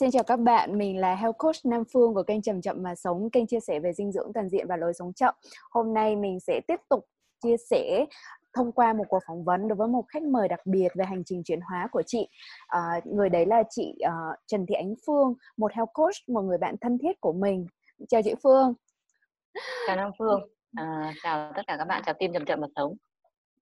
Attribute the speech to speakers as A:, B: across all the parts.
A: Xin chào các bạn, mình là Health Coach Nam Phương của kênh Chậm Chậm Mà Sống, kênh chia sẻ về dinh dưỡng toàn diện và lối sống chậm. Hôm nay mình sẽ tiếp tục chia sẻ thông qua một cuộc phỏng vấn đối với một khách mời đặc biệt về hành trình chuyển hóa của chị. À, người đấy là chị uh, Trần Thị Ánh Phương, một health coach, một người bạn thân thiết của mình. Chào chị Phương.
B: Chào Nam Phương. À, chào tất cả các bạn, chào team Chậm Chậm Mà Sống.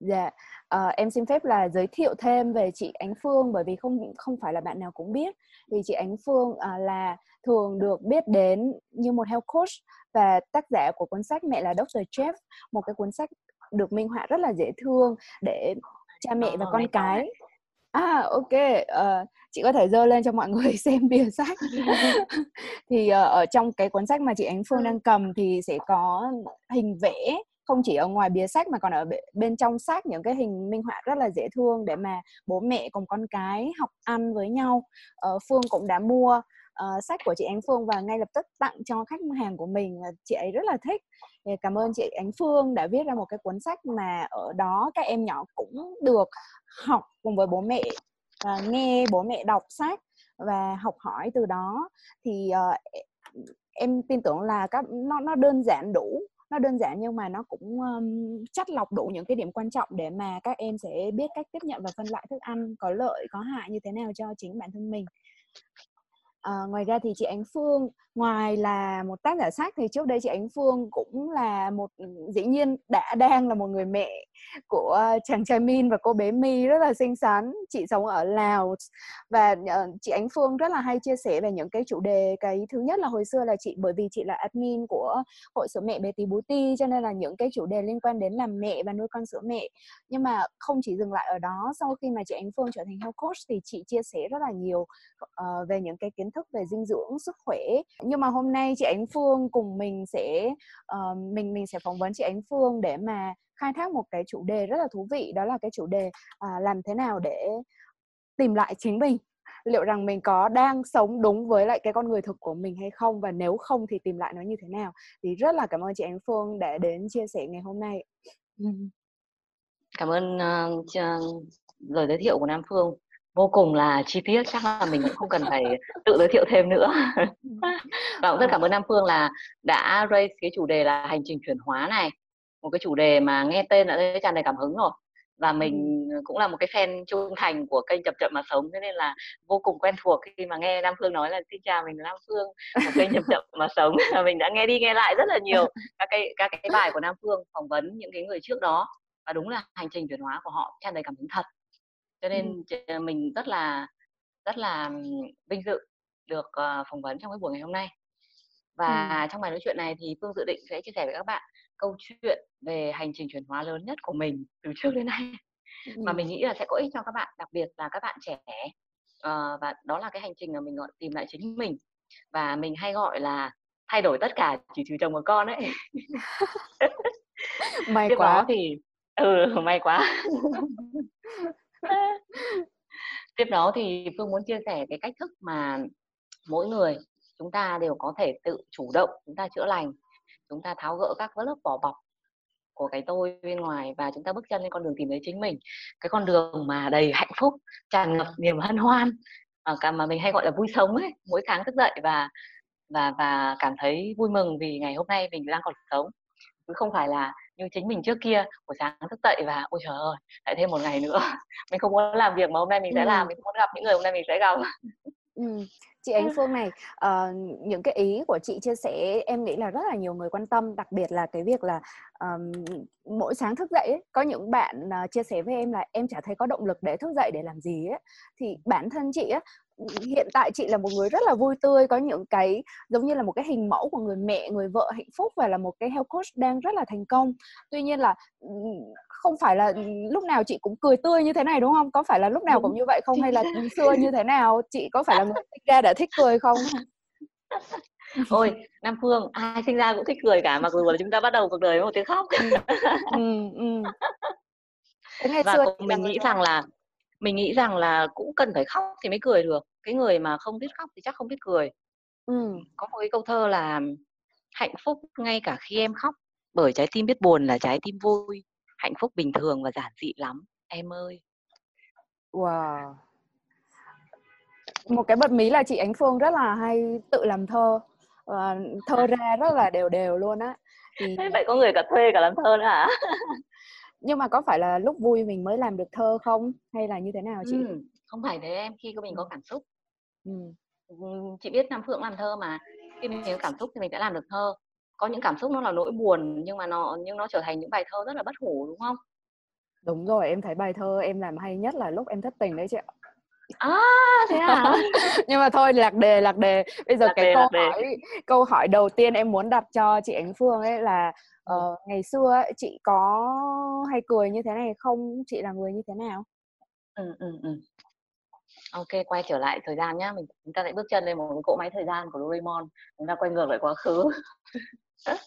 A: Dạ, à, em xin phép là giới thiệu thêm về chị Ánh Phương bởi vì không không phải là bạn nào cũng biết. Thì chị Ánh Phương à, là thường được biết đến như một health coach và tác giả của cuốn sách Mẹ là Dr. Jeff, một cái cuốn sách được minh họa rất là dễ thương để cha mẹ và con cái. À ok, uh, chị có thể dơ lên cho mọi người xem bìa sách. thì uh, ở trong cái cuốn sách mà chị Ánh Phương đang cầm thì sẽ có hình vẽ không chỉ ở ngoài bìa sách mà còn ở bên trong sách những cái hình minh họa rất là dễ thương để mà bố mẹ cùng con cái học ăn với nhau. Ờ, Phương cũng đã mua uh, sách của chị Ánh Phương và ngay lập tức tặng cho khách hàng của mình chị ấy rất là thích. Cảm ơn chị Ánh Phương đã viết ra một cái cuốn sách mà ở đó các em nhỏ cũng được học cùng với bố mẹ uh, nghe bố mẹ đọc sách và học hỏi từ đó. Thì uh, em tin tưởng là các nó nó đơn giản đủ nó đơn giản nhưng mà nó cũng um, chắt lọc đủ những cái điểm quan trọng để mà các em sẽ biết cách tiếp nhận và phân loại thức ăn có lợi có hại như thế nào cho chính bản thân mình à, ngoài ra thì chị Ánh Phương ngoài là một tác giả sách thì trước đây chị Ánh Phương cũng là một ừ, dĩ nhiên đã đang là một người mẹ của ờ, chàng trai Min và cô bé My rất là xinh xắn. Chị sống ở Lào và uh, chị Ánh Phương rất là hay chia sẻ về những cái chủ đề. Cái thứ nhất là hồi xưa là chị bởi vì chị là admin của hội sữa mẹ bé tí bú ti cho nên là những cái chủ đề liên quan đến làm mẹ và nuôi con sữa mẹ. Nhưng mà không chỉ dừng lại ở đó sau khi mà chị Ánh Phương trở thành health coach thì chị chia sẻ rất là nhiều uh, về những cái kiến thức về dinh dưỡng sức khỏe. Nhưng mà hôm nay chị Ánh Phương cùng mình sẽ uh, mình mình sẽ phỏng vấn chị Ánh Phương để mà khai thác một cái chủ đề rất là thú vị đó là cái chủ đề uh, làm thế nào để tìm lại chính mình. Liệu rằng mình có đang sống đúng với lại cái con người thực của mình hay không? Và nếu không thì tìm lại nó như thế nào? Thì rất là cảm ơn chị Ánh Phương đã đến chia sẻ ngày hôm nay.
B: Cảm ơn uh, lời giới thiệu của Nam Phương vô cùng là chi tiết chắc là mình cũng không cần phải tự giới thiệu thêm nữa. Và cũng rất cảm ơn Nam Phương là đã raise cái chủ đề là hành trình chuyển hóa này một cái chủ đề mà nghe tên đã thấy tràn đầy cảm hứng rồi. Và mình cũng là một cái fan trung thành của kênh chậm chậm mà sống cho nên là vô cùng quen thuộc khi mà nghe Nam Phương nói là xin chào mình là Nam Phương của kênh chậm chậm mà sống. Mình đã nghe đi nghe lại rất là nhiều các cái các cái bài của Nam Phương phỏng vấn những cái người trước đó. Và đúng là hành trình chuyển hóa của họ tràn đầy cảm hứng thật cho nên ừ. mình rất là rất là vinh dự được uh, phỏng vấn trong cái buổi ngày hôm nay và ừ. trong bài nói chuyện này thì phương dự định sẽ chia sẻ với các bạn câu chuyện về hành trình chuyển hóa lớn nhất của mình từ trước đến nay ừ. mà mình nghĩ là sẽ có ích cho các bạn đặc biệt là các bạn trẻ uh, và đó là cái hành trình mà mình gọi tìm lại chính mình và mình hay gọi là thay đổi tất cả chỉ trừ chồng một con ấy
A: may Tiếp quá
B: thì ừ may quá tiếp đó thì phương muốn chia sẻ cái cách thức mà mỗi người chúng ta đều có thể tự chủ động, chúng ta chữa lành, chúng ta tháo gỡ các lớp vỏ bọc của cái tôi bên ngoài và chúng ta bước chân lên con đường tìm thấy chính mình. Cái con đường mà đầy hạnh phúc, tràn ngập niềm hân hoan à, cả mà mình hay gọi là vui sống ấy, mỗi sáng thức dậy và và và cảm thấy vui mừng vì ngày hôm nay mình đang còn sống. Chứ không phải là như chính mình trước kia buổi sáng thức dậy và ôi trời ơi lại thêm một ngày nữa mình không muốn làm việc mà hôm nay mình sẽ ừ. làm mình không muốn gặp những người hôm nay mình sẽ gặp
A: ừ. chị Ánh Phương này uh, những cái ý của chị chia sẻ em nghĩ là rất là nhiều người quan tâm đặc biệt là cái việc là um, mỗi sáng thức dậy ấy, có những bạn uh, chia sẻ với em là em chả thấy có động lực để thức dậy để làm gì ấy thì bản thân chị á hiện tại chị là một người rất là vui tươi có những cái giống như là một cái hình mẫu của người mẹ người vợ hạnh phúc và là một cái health coach đang rất là thành công. Tuy nhiên là không phải là lúc nào chị cũng cười tươi như thế này đúng không? Có phải là lúc nào cũng như vậy không? Hay là xưa như thế nào? Chị có phải là người sinh ra đã thích cười không?
B: Ôi nam phương ai sinh ra cũng thích cười cả mặc dù là chúng ta bắt đầu cuộc đời với một tiếng khóc. Ừ, ừ. và mình nghĩ rằng là mình nghĩ rằng là cũng cần phải khóc thì mới cười được. Cái người mà không biết khóc thì chắc không biết cười. Ừ. có một cái câu thơ là hạnh phúc ngay cả khi em khóc bởi trái tim biết buồn là trái tim vui. Hạnh phúc bình thường và giản dị lắm em ơi.
A: Wow. Một cái bật mí là chị Ánh Phương rất là hay tự làm thơ. Và thơ ra rất là đều đều luôn á.
B: Thì thế vậy có người cả thuê cả làm thơ nữa hả
A: nhưng mà có phải là lúc vui mình mới làm được thơ không? Hay là như thế nào chị? Ừ,
B: không phải thế em khi mình có cảm xúc. Ừ. chị biết Nam Phượng làm thơ mà. Khi mình có cảm xúc thì mình sẽ làm được thơ. Có những cảm xúc nó là nỗi buồn nhưng mà nó nhưng nó trở thành những bài thơ rất là bất hủ đúng không?
A: Đúng rồi em thấy bài thơ em làm hay nhất là lúc em thất tình đấy chị ạ.
B: À thế à?
A: Nhưng mà thôi lạc đề lạc đề. Bây giờ lạc cái đề, câu hỏi đề. câu hỏi đầu tiên em muốn đặt cho chị Ánh Phương ấy là uh, ngày xưa ấy, chị có hay cười như thế này không? Chị là người như thế nào?
B: Ừ ừ ừ. Ok quay trở lại thời gian nhá. Mình chúng ta lại bước chân lên một cái cỗ máy thời gian của Doraemon. Chúng ta quay ngược lại quá khứ.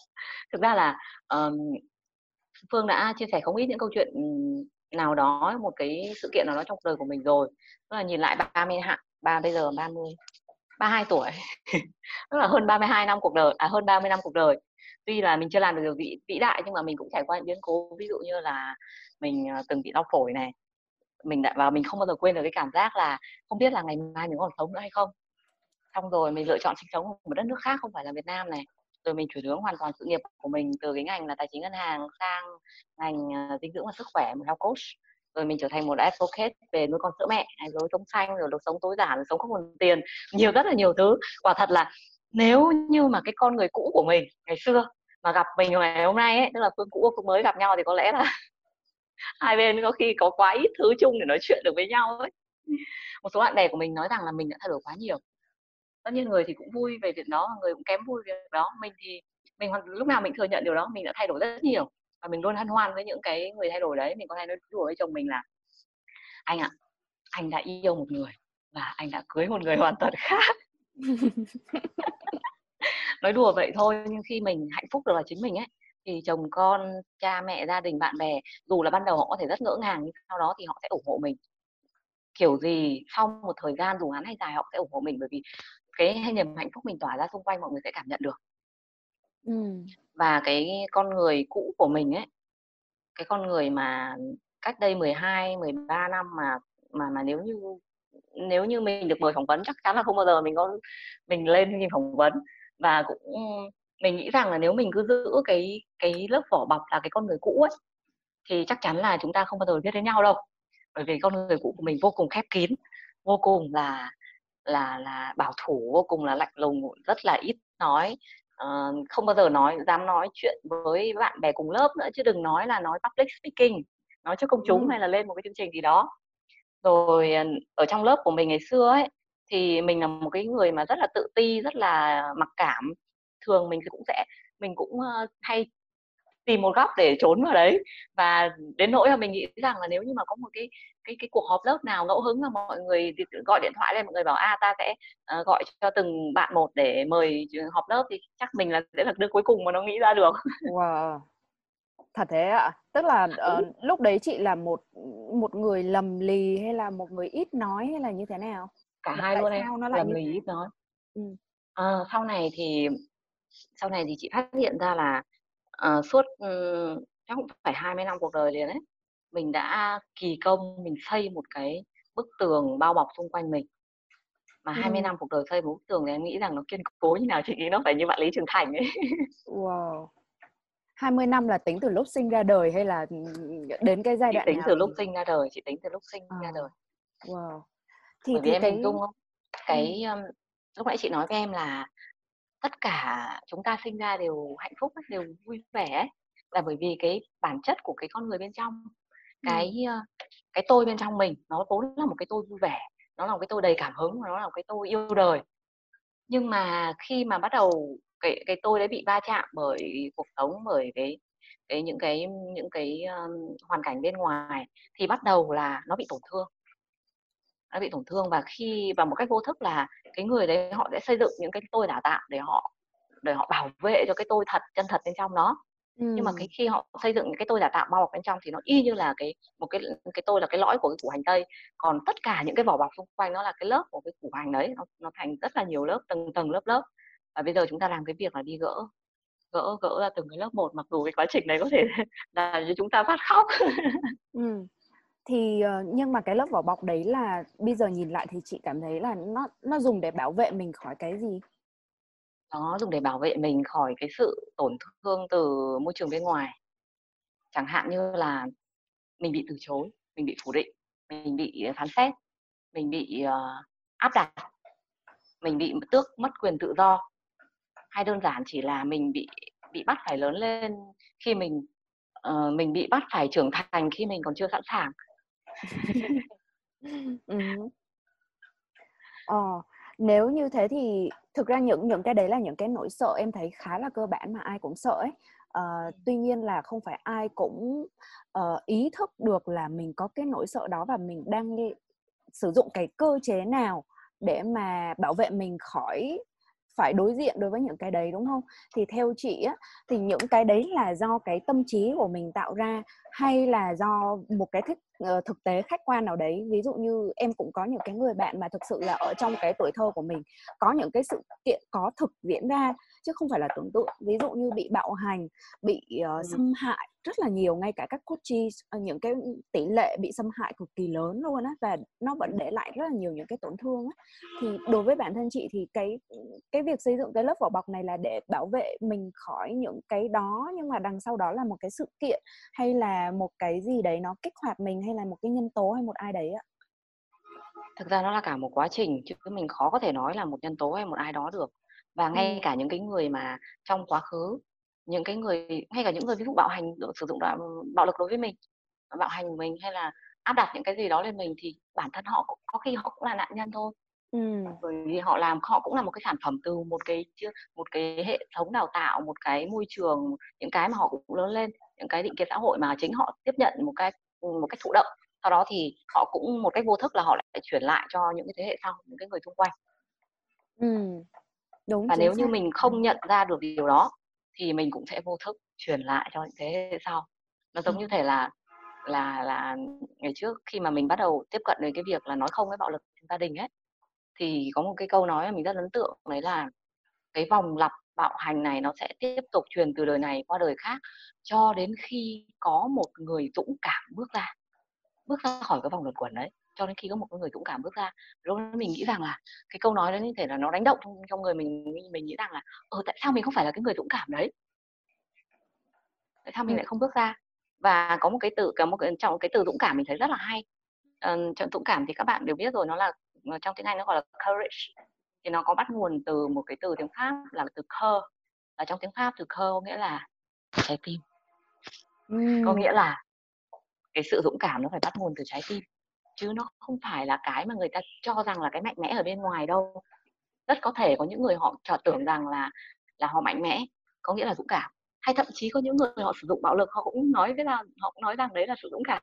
B: Thực ra là um, Phương đã chia sẻ không ít những câu chuyện nào đó một cái sự kiện nào đó trong cuộc đời của mình rồi. Tức là nhìn lại 30 hạ ba bây giờ 30 32 tuổi. Tức là hơn 32 năm cuộc đời à hơn 30 năm cuộc đời tuy là mình chưa làm được điều vĩ, vĩ đại nhưng mà mình cũng trải qua những biến cố ví dụ như là mình ờ, từng bị đau phổi này mình đã và mình không bao giờ quên được cái cảm giác là không biết là ngày mai mình còn sống nữa hay không. Xong rồi mình lựa chọn sinh sống ở một đất nước khác không phải là Việt Nam này. Rồi mình chuyển hướng hoàn toàn sự nghiệp của mình từ cái ngành là tài chính ngân hàng sang ngành ờ, dinh dưỡng và sức khỏe một health coach. Rồi mình trở thành một advocate về nuôi con sữa mẹ rồi sống xanh rồi lối sống tối giản rồi sống không còn tiền. Nhiều rất là nhiều thứ. Quả thật là nếu như mà cái con người cũ của mình ngày xưa mà gặp mình ngày hôm nay ấy, tức là phương cũ và phương mới gặp nhau thì có lẽ là hai bên có khi có quá ít thứ chung để nói chuyện được với nhau ấy. Một số bạn bè của mình nói rằng là mình đã thay đổi quá nhiều. Tất nhiên người thì cũng vui về việc đó, người cũng kém vui về việc đó. Mình thì, mình lúc nào mình thừa nhận điều đó, mình đã thay đổi rất nhiều. Và mình luôn hân hoan với những cái người thay đổi đấy. Mình có hay nói đùa với chồng mình là, anh ạ, anh đã yêu một người và anh đã cưới một người hoàn toàn khác. nói đùa vậy thôi nhưng khi mình hạnh phúc được là chính mình ấy thì chồng con cha mẹ gia đình bạn bè dù là ban đầu họ có thể rất ngỡ ngàng nhưng sau đó thì họ sẽ ủng hộ mình. Kiểu gì sau một thời gian dù ngắn hay dài họ sẽ ủng hộ mình bởi vì cái niềm hạnh phúc mình tỏa ra xung quanh mọi người sẽ cảm nhận được. Ừ. và cái con người cũ của mình ấy cái con người mà cách đây 12, 13 năm mà mà mà nếu như nếu như mình được mời phỏng vấn chắc chắn là không bao giờ mình có mình lên trình phỏng vấn và cũng mình nghĩ rằng là nếu mình cứ giữ cái cái lớp vỏ bọc là cái con người cũ ấy thì chắc chắn là chúng ta không bao giờ biết đến nhau đâu. Bởi vì con người cũ của mình vô cùng khép kín vô cùng là là là bảo thủ vô cùng là lạnh lùng rất là ít nói. Uh, không bao giờ nói dám nói chuyện với bạn bè cùng lớp nữa chứ đừng nói là nói public speaking nói trước công chúng ừ. hay là lên một cái chương trình gì đó. Rồi ờ, ở trong lớp của mình ngày xưa ấy thì mình là một cái người mà rất là tự ti rất là mặc cảm. Thường mình cũng sẽ mình cũng uh, hay tìm một góc để trốn vào đấy. Và đến nỗi là mình nghĩ rằng là nếu như mà có một cái cái cái cuộc họp lớp nào ngẫu hứng mà mọi người gọi điện thoại lên mọi người bảo a à, ta sẽ uh, gọi cho từng bạn một để mời họp lớp thì chắc mình là sẽ là đứa cuối cùng mà nó nghĩ ra được.
A: Wow. Thật thế ạ. Tức là uh, lúc đấy chị là một một người lầm lì hay là một người ít nói hay là như thế nào
B: cả hai luôn em nó lầm lì ít nói. Ừ. à, sau này thì sau này thì chị phát hiện ra là uh, suốt um, chắc cũng phải 20 năm cuộc đời liền đấy mình đã kỳ công mình xây một cái bức tường bao bọc xung quanh mình. Mà ừ. 20 năm cuộc đời xây một bức tường thì em nghĩ rằng nó kiên cố như nào chị nghĩ nó phải như bạn Lý Trường Thành ấy.
A: Wow. 20 năm là tính từ lúc sinh ra đời hay là đến cái giai đoạn
B: chị tính nào từ lúc sinh ra đời chị tính từ lúc sinh à. ra đời. Wow thì, Bởi vì thì em cái... hình dung không? Cái um, lúc nãy chị nói với em là tất cả chúng ta sinh ra đều hạnh phúc đều vui vẻ là bởi vì cái bản chất của cái con người bên trong cái ừ. cái tôi bên trong mình nó vốn là một cái tôi vui vẻ nó là một cái tôi đầy cảm hứng nó là một cái tôi yêu đời. Nhưng mà khi mà bắt đầu cái cái tôi đấy bị va chạm bởi cuộc sống bởi cái cái những cái những cái um, hoàn cảnh bên ngoài thì bắt đầu là nó bị tổn thương nó bị tổn thương và khi và một cách vô thức là cái người đấy họ sẽ xây dựng những cái tôi đào tạo để họ để họ bảo vệ cho cái tôi thật chân thật bên trong đó ừ. nhưng mà cái khi họ xây dựng cái tôi đào tạo bao bọc bên trong thì nó y như là cái một cái cái tôi là cái lõi của cái củ hành tây. Còn tất cả những cái vỏ bọc xung quanh nó là cái lớp của cái củ hành đấy nó, nó thành rất là nhiều lớp từng tầng lớp lớp. Và bây giờ chúng ta làm cái việc là đi gỡ gỡ gỡ ra từng cái lớp một mặc dù cái quá trình này có thể là chúng ta phát khóc.
A: Ừ thì ờ, nhưng mà cái lớp vỏ bọc đấy là bây giờ nhìn lại thì chị cảm thấy là nó nó dùng để bảo vệ mình khỏi cái gì?
B: Nó dùng để bảo vệ mình khỏi cái sự tổn thương từ môi trường bên ngoài. Chẳng hạn như là mình bị từ chối mình bị phủ định mình bị phán xét mình bị uh, áp đặt mình bị tước mất quyền tự do. Hay đơn giản chỉ là mình bị bị bắt phải lớn lên khi mình uh, mình bị bắt phải trưởng thành khi mình còn chưa sẵn sàng.
A: ừ. ờ, nếu như thế thì thực ra những những cái đấy là những cái nỗi sợ em thấy khá là cơ bản mà ai cũng sợ ấy uh, tuy nhiên là không phải ai cũng uh, ý thức được là mình có cái nỗi sợ đó và mình đang sử dụng cái cơ chế nào để mà bảo vệ mình khỏi phải đối diện đối với những cái đấy, đúng không? Thì theo chị á, thì những cái đấy là do cái tâm trí của mình tạo ra hay là do một cái thích ờ, thực tế khách quan nào đấy? Ví dụ như em cũng có những cái người bạn mà thực sự là ở trong cái tuổi thơ của mình, có những cái sự kiện có thực diễn ra chứ không phải là tưởng tượng. Ví dụ như bị bạo hành bị uh, xâm hại rất là nhiều ngay cả các coaches uh, những cái tỷ lệ bị xâm hại cực kỳ lớn luôn á và nó vẫn để lại rất là nhiều những cái tổn thương á. Thì đối với bản thân chị thì cái cái việc xây dựng cái lớp vỏ bọc này là để bảo vệ mình khỏi những cái đó nhưng mà đằng sau đó là một cái sự kiện hay là một cái gì đấy nó kích hoạt mình hay là một cái nhân tố hay một ai đấy ạ?
B: Thực ra nó là cả một quá trình chứ mình khó có thể nói là một nhân tố hay một ai đó được và ngay ừ. cả những cái người mà trong quá khứ những cái người ngay cả những người ví dụ bạo hành sử dụng bạo lực đối với mình bạo hành mình hay là áp đặt những cái gì đó lên mình thì bản thân họ có khi họ cũng là nạn nhân thôi ừ. bởi vì họ làm họ cũng là một cái sản phẩm từ một cái một cái hệ thống đào tạo một cái môi trường những cái mà họ cũng lớn lên những cái định kiến xã hội mà chính họ tiếp nhận một cái một cách thụ động sau đó thì họ cũng một cách vô thức là họ lại chuyển lại cho những cái thế hệ sau những cái người xung quanh ừ. Đúng, và nếu xác. như mình không nhận ra được điều đó thì mình cũng sẽ vô thức truyền lại cho những thế hệ sau nó giống ừ. như thể là là là ngày trước khi mà mình bắt đầu tiếp cận đến cái việc là nói không với bạo lực trong gia đình ấy thì có một cái câu nói mà mình rất ấn tượng đấy là cái vòng lặp bạo hành này nó sẽ tiếp tục truyền từ đời này qua đời khác cho đến khi có một người dũng cảm bước ra bước ra khỏi cái vòng luẩn quẩn đấy cho đến khi có một người dũng cảm bước ra. Lúc đó mình nghĩ rằng là cái câu nói đó như thể là nó đánh động trong, trong người mình mình nghĩ rằng là ờ tại sao mình không phải là cái người dũng cảm đấy? Tại sao mình lại không bước ra? Và có một cái từ có một cái trong cái từ dũng cảm mình thấy rất là hay. Uh, dũng cảm thì các bạn đều biết rồi nó là ờ, trong tiếng Anh nó gọi là courage. Thì nó có bắt nguồn từ một cái từ tiếng Pháp là từ cœur và trong tiếng Pháp từ cœur có nghĩa là trái tim. Mm. có nghĩa là cái sự dũng cảm nó phải bắt nguồn từ trái tim chứ nó không phải là cái mà người ta cho rằng là cái mạnh mẽ ở bên ngoài đâu. Rất có thể có những người họ cho tưởng rằng là là họ mạnh mẽ có nghĩa là dũng cảm. Hay thậm chí có những người họ sử dụng bạo lực họ cũng nói với là họ cũng nói rằng đấy là sự dũng cảm.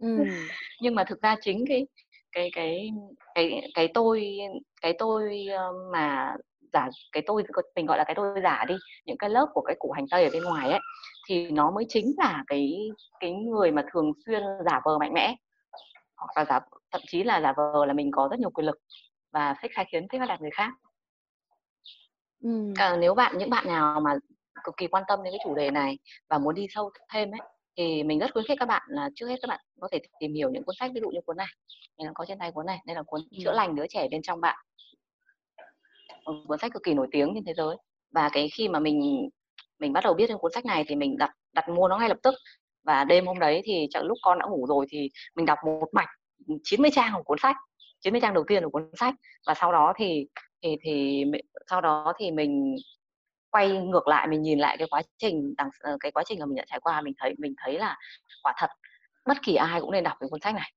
B: Ừ. nhưng mà thực ra chính cái cái cái cái cái tôi cái tôi mà giả cái tôi mình gọi là cái tôi giả đi những cái lớp của cái củ hành tây ở bên ngoài ấy thì nó mới chính là cái cái người mà thường xuyên giả vờ mạnh mẽ hoặc là giả thậm chí là giả vờ là mình có rất nhiều quyền lực và thích sai khiến thích bắt đạt người khác ừ. à, nếu bạn những bạn nào mà cực kỳ quan tâm đến cái chủ đề này và muốn đi sâu thêm ấy thì mình rất khuyến khích các bạn là trước hết các bạn có thể tìm hiểu những cuốn sách ví dụ như cuốn này mình có trên tay cuốn này đây là cuốn ừ. chữa lành đứa trẻ bên trong bạn một cuốn sách cực kỳ nổi tiếng trên thế giới và cái khi mà mình mình bắt đầu biết đến cuốn sách này thì mình đặt đặt mua nó ngay lập tức và đêm hôm đấy thì chẳng lúc con đã ngủ rồi thì mình đọc một mạch 90 trang của cuốn sách 90 trang đầu tiên của cuốn sách. Và sau đó thì thì thì sau đó thì mình quay ngược lại mình nhìn lại cái quá trình đằng ờ, cái quá trình mà mình đã trải qua mình thấy mình thấy là quả thật bất kỳ ai cũng nên đọc cái cuốn sách này.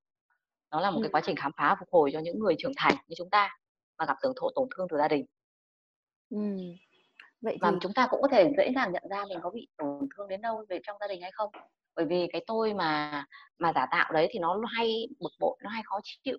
B: Nó là một cái quá trình khám phá phục hồi cho những người trưởng thành như chúng ta mà gặp tổn thổ tổn thương từ gia đình. Ừ. vậy thì... mà chúng ta cũng có thể dễ dàng nhận ra mình có bị tổn thương đến đâu về trong gia đình hay không bởi vì cái tôi mà mà giả tạo đấy thì nó hay bực bội, nó hay khó chịu,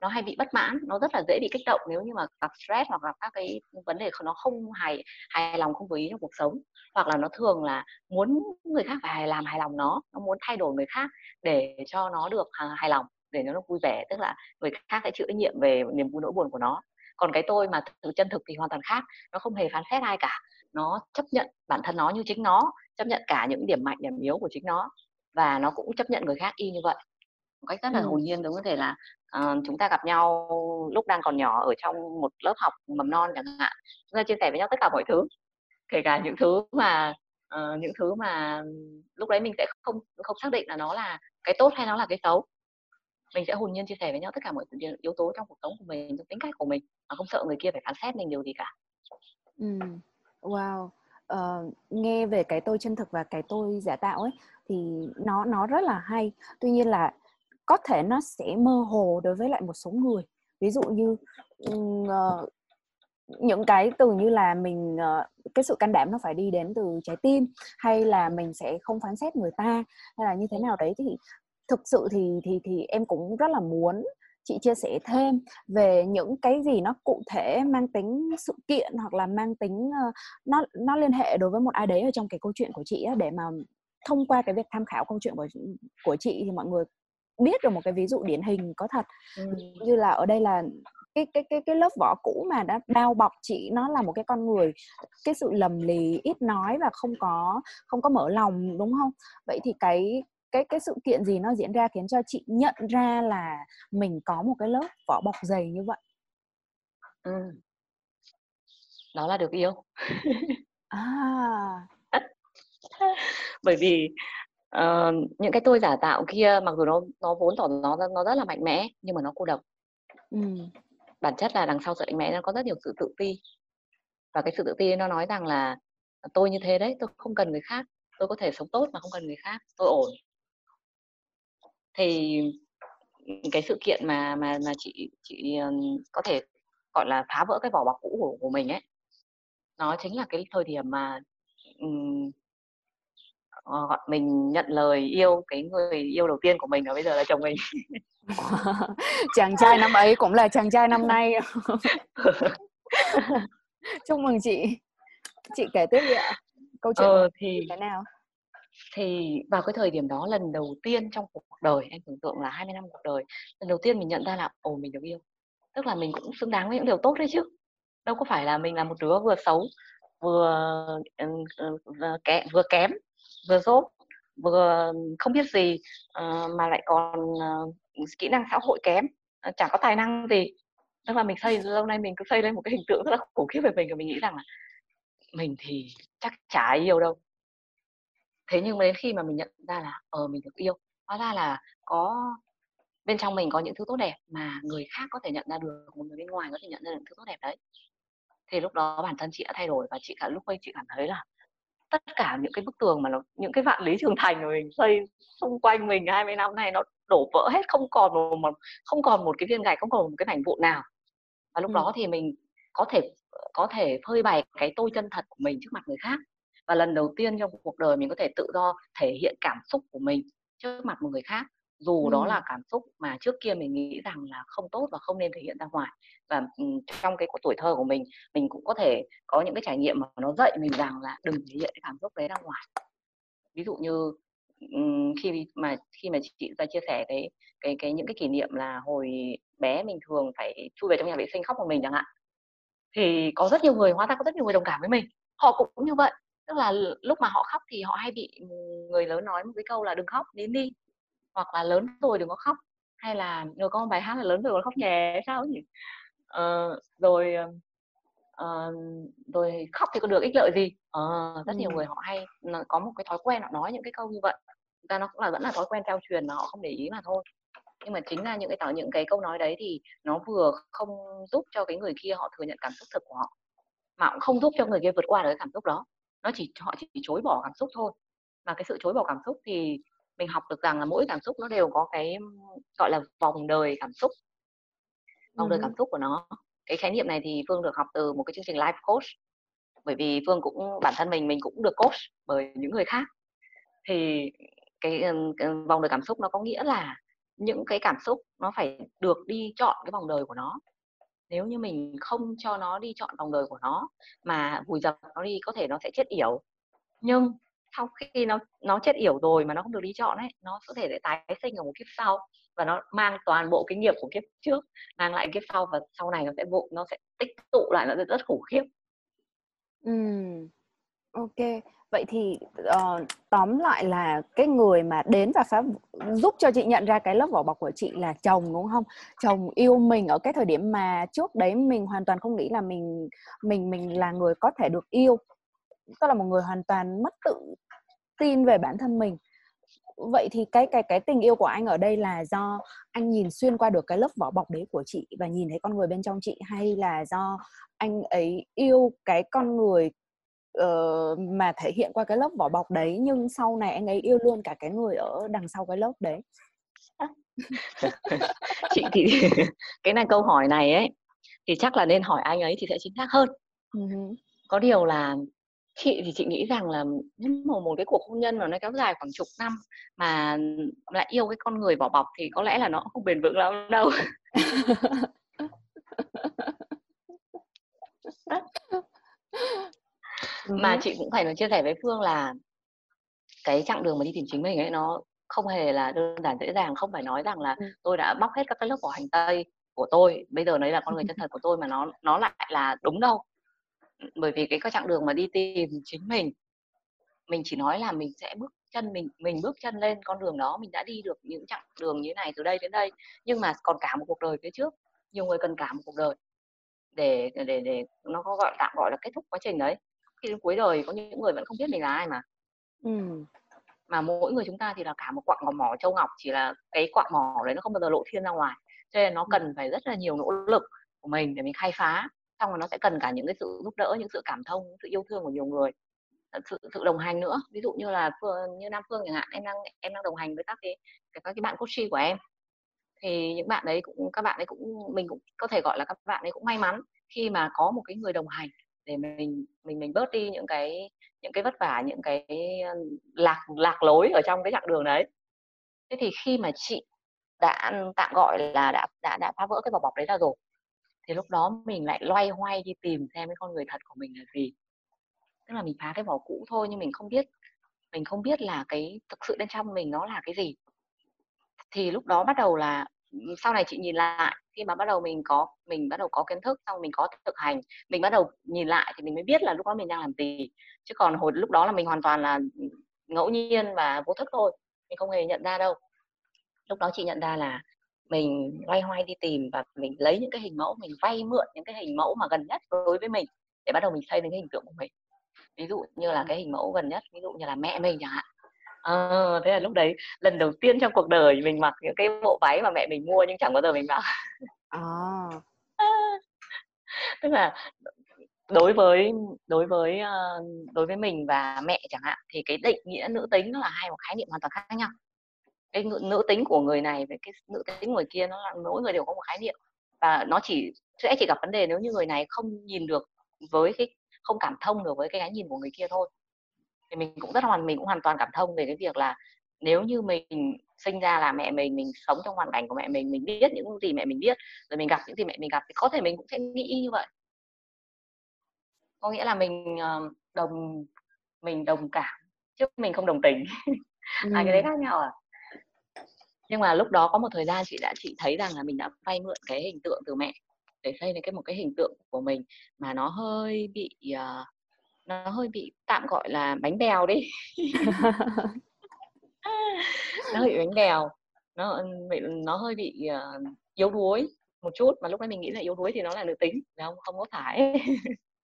B: nó hay bị bất mãn, nó rất là dễ bị kích động nếu như mà gặp stress hoặc gặp các cái vấn đề nó không hài hài lòng, không vừa ý trong cuộc sống. Hoặc là nó thường là muốn người khác phải làm hài lòng nó nó muốn thay đổi người khác để cho nó được à, hài lòng, để nó vui vẻ, tức là người khác sẽ chịu trách nhiệm về niềm vui nỗi buồn của nó. Còn cái tôi mà thực chân thực thì hoàn toàn khác, nó không hề phán xét ai cả nó chấp nhận bản thân nó như chính nó chấp nhận cả những điểm mạnh điểm yếu của chính nó và nó cũng chấp nhận người khác y như vậy một cách rất là ừ. hồn nhiên đúng có thể là uh, chúng ta gặp nhau lúc đang còn nhỏ ở trong một lớp học mầm non chẳng hạn chúng ta chia sẻ với nhau tất cả mọi thứ kể cả những thứ mà uh, những thứ mà lúc đấy mình sẽ không không xác định là nó là cái tốt hay nó là cái xấu mình sẽ hồn nhiên chia sẻ với nhau tất cả mọi yếu tố trong cuộc sống của mình trong tính cách của mình mà không sợ người kia phải phán xét mình điều gì cả
A: ừ wow. Uh, nghe về cái tôi chân thực và cái tôi giả tạo ấy thì nó nó rất là hay. Tuy nhiên là có thể nó sẽ mơ hồ đối với lại một số người. Ví dụ như uh, những cái từ như là mình uh, cái sự can đảm nó phải đi đến từ trái tim hay là mình sẽ không phán xét người ta hay là như thế nào đấy thì thực sự thì thì thì em cũng rất là muốn chị chia sẻ thêm về những cái gì nó cụ thể mang tính sự kiện hoặc là mang tính uh, nó nó liên hệ đối với một ai đấy ở trong cái câu chuyện của chị á, để mà thông qua cái việc tham khảo câu chuyện của của chị thì mọi người biết được một cái ví dụ điển hình có thật ừ. như là ở đây là cái cái cái cái lớp vỏ cũ mà đã bao bọc chị nó là một cái con người cái sự lầm lì ít nói và không có không có mở lòng đúng không vậy thì cái cái cái sự kiện gì nó diễn ra khiến cho chị nhận ra là mình có một cái lớp vỏ bọc dày như vậy?
B: Ừ. đó là được yêu.
A: À.
B: Bởi vì uh, những cái tôi giả tạo kia mặc dù nó nó vốn tỏ nó nó rất là mạnh mẽ nhưng mà nó cô độc. Ừ. bản chất là đằng sau sự mạnh mẽ nó có rất nhiều sự tự ti. Và cái sự tự ti nó nói rằng là tôi như thế đấy tôi không cần người khác. Tôi có thể sống tốt mà không cần người khác. Tôi ổn thì cái sự kiện mà mà mà chị chị có thể gọi là phá vỡ cái vỏ bọc cũ của, của mình ấy nó chính là cái thời điểm mà um, mình nhận lời yêu cái người yêu đầu tiên của mình và bây giờ là chồng mình.
A: Chàng trai năm ấy cũng là chàng trai năm nay. Chúc mừng chị. Chị kể tiếp đi ạ. Câu chuyện ờ, thì thế nào
B: thì vào cái thời điểm đó lần đầu tiên trong cuộc đời em tưởng tượng là 20 năm cuộc đời lần đầu tiên mình nhận ra là ồ mình được yêu. Tức là mình cũng xứng đáng với những điều tốt đấy chứ. Đâu có phải là mình là một đứa vừa xấu vừa vừa kém vừa kém vừa dốt vừa không biết gì uh, mà lại còn uh, kỹ năng xã hội kém uh, chẳng có tài năng gì. Tức là mình xây lâu nay mình cứ xây lên một cái hình tượng rất là khủng khiếp về mình và mình nghĩ rằng là mình thì chắc chả yêu đâu thế nhưng đến khi mà mình nhận ra là ờ mình được yêu hóa ra là có bên trong mình có những thứ tốt đẹp mà người khác có thể nhận ra được một người bên ngoài có thể nhận ra được thứ tốt đẹp đấy. Thì lúc đó bản thân chị đã thay đổi và chị cả lúc ấy chị cảm thấy là tất cả những cái bức tường mà nó những cái vạn lý trường thành mà mình xây xung quanh mình 20 năm nay nó đổ vỡ hết không còn một, một không còn một cái viên gạch không còn một cái mảnh vụn nào. Và lúc ừ. đó thì mình có thể có thể phơi bày cái tôi chân thật của mình trước mặt người khác và lần đầu tiên trong cuộc đời mình có thể tự do thể hiện cảm xúc của mình trước mặt một người khác. Dù ừ. đó là cảm xúc mà trước kia mình nghĩ rằng là không tốt và không nên thể hiện ra ngoài. Và trong cái tuổi thơ của mình mình cũng có thể có những cái trải nghiệm mà nó dạy mình rằng là đừng thể hiện cái cảm xúc đấy ra ngoài. Ví dụ như khi mà khi mà chị ra chia sẻ cái cái cái những cái kỷ niệm là hồi bé mình thường phải chui về trong nhà vệ sinh khóc một mình chẳng hạn thì có rất nhiều người hóa ra có rất nhiều người đồng cảm với mình. Họ cũng như vậy tức là lúc mà họ khóc thì họ hay bị người lớn nói một cái câu là đừng khóc đến đi hoặc là lớn rồi đừng có khóc hay là người có một bài hát là lớn rồi còn khóc nhẹ sao nhỉ? Ờ, rồi uh, rồi khóc thì có được ích lợi gì? Ờ, rất ừ. nhiều người họ hay có một cái thói quen họ nói những cái câu như vậy. Ra nó cũng là vẫn là thói quen trao truyền mà họ không để ý mà thôi. Nhưng mà chính là những cái tạo những cái câu nói đấy thì nó vừa không giúp cho cái người kia họ thừa nhận cảm xúc thực của họ mà cũng không giúp cho người kia vượt qua được cái cảm xúc đó nó chỉ họ chỉ chối bỏ cảm xúc thôi. Mà cái sự chối bỏ cảm xúc thì mình học được rằng là mỗi cảm xúc nó đều có cái gọi là vòng đời cảm xúc. Vòng ừ. đời cảm xúc của nó. Cái khái niệm này thì phương được học từ một cái chương trình life coach. Bởi vì phương cũng bản thân mình mình cũng được coach bởi những người khác. Thì cái, cái vòng đời cảm xúc nó có nghĩa là những cái cảm xúc nó phải được đi chọn cái vòng đời của nó nếu như mình không cho nó đi chọn vòng đời của nó, mà vùi dập nó đi, có thể nó sẽ chết yểu nhưng sau khi nó nó chết yểu rồi mà nó không được đi chọn ấy, nó có thể lại tái sinh ở một kiếp sau và nó mang toàn bộ kinh nghiệm của kiếp trước, mang lại kiếp sau và sau này nó sẽ vụ, nó sẽ tích tụ lại, nó sẽ rất khủng khiếp
A: ừ. ok vậy thì uh, tóm lại là cái người mà đến và phá giúp cho chị nhận ra cái lớp vỏ bọc của chị là chồng đúng không? Chồng yêu mình ở cái thời điểm mà trước đấy mình hoàn toàn không nghĩ là mình mình mình là người có thể được yêu. Tức là một người hoàn toàn mất tự tin về bản thân mình. Vậy thì cái cái cái tình yêu của anh ở đây là do anh nhìn xuyên qua được cái lớp vỏ bọc đấy của chị và nhìn thấy con người bên trong chị hay là do anh ấy yêu cái con người uh, mà thể hiện qua cái lớp vỏ bọc đấy nhưng sau này anh ấy yêu luôn cả cái người ở đằng sau cái lớp đấy.
B: Chị thì cái này câu hỏi này ấy thì chắc là nên hỏi anh ấy thì sẽ chính xác hơn. Uh-huh. có điều là chị thì chị nghĩ rằng là nếu mà một cái cuộc hôn nhân mà nó kéo dài khoảng chục năm mà lại yêu cái con người vỏ bọc thì có lẽ là nó không bền vững lắm đâu mà chị cũng phải nói chia sẻ với phương là cái chặng đường mà đi tìm chính mình ấy nó không hề là đơn giản dễ dàng. Không phải nói rằng là ừ. tôi đã bóc hết các cái lớp vỏ hành tây của tôi bây giờ đấy là con người chân thật của tôi mà nó nó lại là đúng đâu. Bởi vì cái, cái chặng đường mà đi tìm chính mình mình chỉ nói là mình sẽ bước chân mình mình bước chân lên con đường đó mình đã đi được những chặng đường như thế này từ đây đến đây. Nhưng mà còn cả một cuộc đời phía trước nhiều người cần cả một cuộc đời để để để nó có gọi tạm gọi là kết thúc quá trình đấy khi đến cuối đời có những người vẫn không biết mình là ai mà. Ừ. mà mỗi người chúng ta thì là cả một quặng mỏ, mỏ châu ngọc chỉ là cái quặng mỏ đấy nó không bao giờ lộ thiên ra ngoài. Cho nên nó cần phải rất là nhiều nỗ lực của mình để mình khai phá xong rồi nó sẽ cần cả những cái sự giúp đỡ những sự cảm thông những sự yêu thương của nhiều người sự sự đồng hành nữa. Ví dụ như là như nam phương chẳng hạn em đang em đang đồng hành với các cái các cái bạn coach của em. Thì những bạn đấy cũng các bạn ấy cũng mình cũng có thể gọi là các bạn ấy cũng may mắn khi mà có một cái người đồng hành để mình mình mình bớt đi những cái những cái vất vả, những cái ờ, lạc lạc lối ở trong cái chặng đường đấy. Thế thì khi mà chị đã ừ, tạm gọi là đã đã đã phá vỡ cái vỏ bọc đấy ra rồi, thì lúc đó mình lại loay hoay đi tìm xem cái con người thật của mình là gì. Tức là mình phá cái vỏ cũ thôi nhưng mình không biết, mình không biết là cái thực sự bên trong mình nó là cái gì. Thì lúc đó bắt đầu là sau này chị nhìn lại khi mà bắt đầu mình có mình bắt đầu có kiến thức xong mình có thực hành mình bắt đầu nhìn lại thì mình mới biết là lúc đó mình đang làm gì. Chứ còn hồi lúc đó là mình hoàn toàn là ngẫu nhiên và vô thức thôi mình không hề nhận ra đâu. Lúc đó chị nhận ra là mình loay hoay đi tìm và mình lấy những cái hình mẫu mình vay mượn những cái hình mẫu mà gần nhất đối với mình để bắt đầu mình xây lên cái hình tượng của mình. Ví dụ như là cái hình mẫu gần nhất ví dụ như là mẹ mình chẳng hạn à, thế là lúc đấy lần đầu tiên trong cuộc đời mình mặc những cái bộ váy mà mẹ mình mua nhưng chẳng bao giờ mình mặc. À. tức là đối với đối với đối với mình và mẹ chẳng hạn thì cái định nghĩa nữ tính nó là hai một khái niệm hoàn toàn khác nhau. Cái nữ tính của người này với cái nữ tính người kia nó là mỗi người đều có một khái niệm và nó chỉ sẽ chỉ gặp vấn đề nếu như người này không nhìn được với cái không cảm thông được với cái cái nhìn của người kia thôi thì mình cũng rất hoàn mình cũng hoàn toàn cảm thông về cái việc là nếu như mình sinh ra là mẹ mình mình sống trong hoàn cảnh của mẹ mình mình biết những gì mẹ mình biết rồi mình gặp những gì mẹ mình gặp thì có thể mình cũng sẽ nghĩ như vậy. Có nghĩa là mình đồng mình đồng cảm chứ mình không đồng tình. Ừ. à, cái đấy khác nhau à? Nhưng mà lúc đó có một thời gian chị đã chị thấy rằng là mình đã vay mượn cái hình tượng từ mẹ để xây lên cái một cái hình tượng của mình mà nó hơi bị uh, nó hơi bị tạm gọi là bánh bèo đi. Nó hơi bị bánh bèo. Nó nó hơi bị uh, yếu đuối một chút mà lúc đấy mình nghĩ là yếu đuối thì nó là nữ tính không? Không có phải.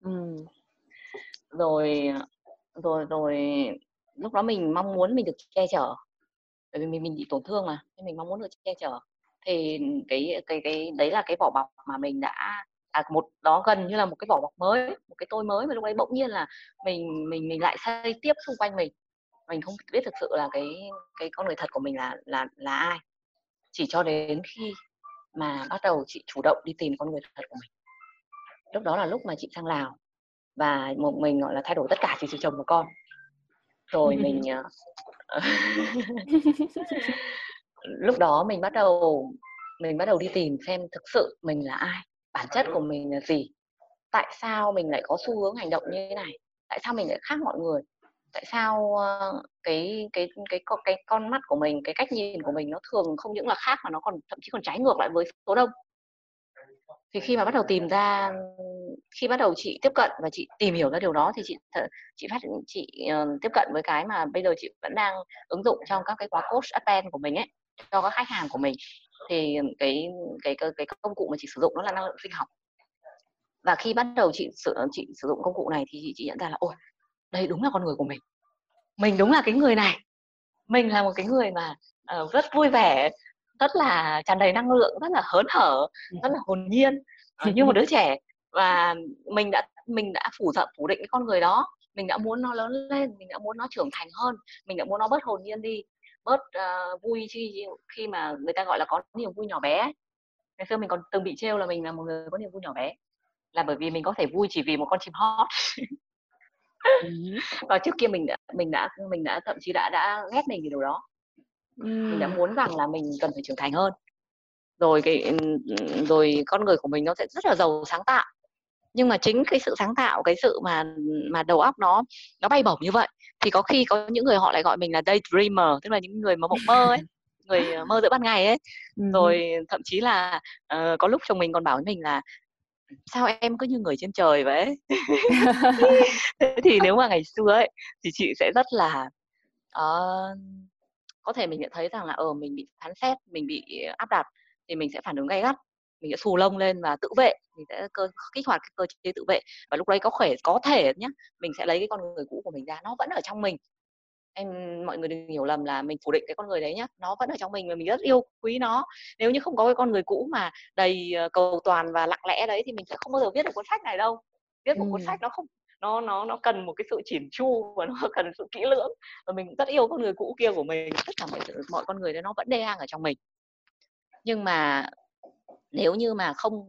B: Ừ. rồi rồi rồi lúc đó mình mong muốn mình được che chở bởi vì mình mình bị tổn thương mà nên mình mong muốn được che chở. Thì cái cái cái đấy là cái vỏ bọc mà mình đã à, một đó gần như là một cái vỏ bọc mới một cái tôi mới mà lúc đấy bỗng nhiên là mình mình mình lại xây tiếp xung quanh mình. Mình không biết thực sự là cái cái con người thật của mình là là là ai. Chỉ cho đến khi mà bắt đầu chị chủ động đi tìm con người thật của mình. Lúc đó là lúc mà chị sang lào và một mình gọi là thay đổi tất cả chỉ trừ chồng và con. Rồi mình ờ, lúc đó mình bắt đầu mình bắt đầu đi tìm xem thực sự mình là ai bản chất của mình là gì? Tại sao mình lại có xu hướng hành động như thế này? Tại sao mình lại khác mọi người? Tại sao cái cái cái cái cái con mắt của mình cái cách nhìn của mình nó thường không những là khác mà nó còn thậm chí còn trái ngược lại với số đông? Thì khi mà bắt đầu tìm ra khi bắt đầu chị tiếp cận và chị tìm hiểu ra điều đó thì chị chị phát chị uh, tiếp cận với cái mà bây giờ chị vẫn đang ứng dụng trong các cái khóa coach advance của mình ấy cho các khách hàng của mình thì cái cái cái, cái công cụ mà chị sử dụng đó là năng lượng sinh học. Và khi bắt đầu chị sử chị sử dụng công cụ này thì chị, chị nhận ra là ôi đây đúng là con người của mình. Mình đúng là cái người này. Mình là một cái người mà uh, rất vui vẻ rất là tràn đầy năng lượng rất là hớn hở rất là hồn nhiên như một đứa trẻ. Và mình đã mình đã phủ dập phủ định cái con người đó. Mình đã muốn nó lớn lên mình đã muốn nó trưởng thành hơn mình đã muốn nó bớt hồn nhiên đi bớt uh, vui khi khi mà người ta gọi là có niềm vui nhỏ bé ngày xưa mình còn từng bị trêu là mình là một người có niềm vui nhỏ bé là bởi vì mình có thể vui chỉ vì một con chim hót. Và trước kia mình đã mình đã mình đã thậm chí đã đã ghét mình vì điều đó. Mình đã muốn rằng là mình cần phải trưởng thành hơn. Rồi cái rồi con người của mình nó sẽ rất là giàu sáng tạo nhưng mà chính cái sự sáng tạo cái sự mà mà đầu óc nó nó bay bổng như vậy thì có khi có những người họ lại gọi mình là daydreamer tức là những người mà mộng mơ ấy người ờ, mơ giữa ban ngày ấy. Rồi thậm chí là uh, có lúc chồng mình còn bảo với mình là sao em cứ như người trên trời vậy? Thì nếu mà ngày xưa ấy thì chị sẽ rất là uh, có thể mình nhận thấy rằng là ờ mình bị phán xét mình bị áp đặt thì mình sẽ phản ứng gay gắt mình sẽ xù lông lên và tự vệ mình sẽ cơ, kích hoạt cái cơ chế tự vệ. Và lúc đấy có thể có thể nhé mình sẽ lấy cái con người cũ của mình ra nó vẫn ở trong mình. Em mọi người đừng hiểu lầm là mình phủ định cái con người đấy nhá nó vẫn ở trong mình và mình rất yêu quý nó. Nếu như không có cái con người cũ mà đầy ờ, cầu toàn và lặng lẽ đấy thì mình sẽ không bao giờ viết được cuốn sách này đâu. Viết một ừ. cuốn sách nó không nó nó nó cần một cái sự chỉn chu và nó cần sự kỹ lưỡng. Và mình rất yêu con người cũ kia của mình tất cả mọi mọi con người đấy nó vẫn đang ở trong mình. Nhưng mà nếu như mà không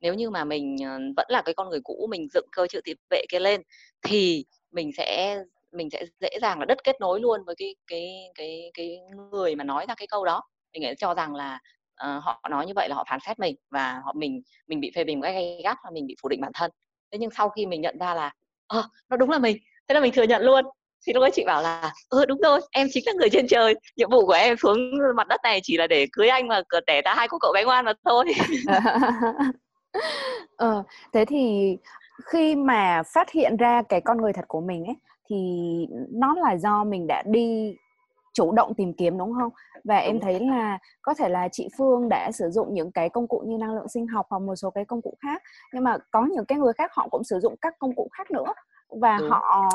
B: nếu như mà mình ờ, vẫn là cái con người cũ mình dựng cơ chữ tự vệ kia lên thì mình sẽ mình sẽ dễ dàng là đứt kết nối luôn với cái cái cái cái người mà nói ra cái câu đó. Mình nghĩ cho rằng là uh, họ nói như vậy là họ phán xét mình và họ mình mình bị phê bình một cách gay gắt và mình bị phủ định bản thân. Thế nhưng sau khi mình nhận ra là ờ nó đúng là mình thế là mình thừa nhận luôn thì lúc ấy chị bảo là ừ đúng rồi em chính là người trên trời. Nhiệm vụ của em xuống mặt đất này chỉ là để cưới anh và đẻ ra hai cô cậu bé ngoan mà thôi.
A: Ờ, thế thì khi mà phát hiện ra cái con người thật của mình ấy thì nó là do mình đã đi chủ động tìm kiếm đúng không? Và em thấy là có thể là chị Phương đã sử dụng những cái công cụ như năng lượng sinh học hoặc một số cái công cụ khác nhưng mà có những cái người khác họ cũng sử dụng các công cụ khác nữa. Và đúng. họ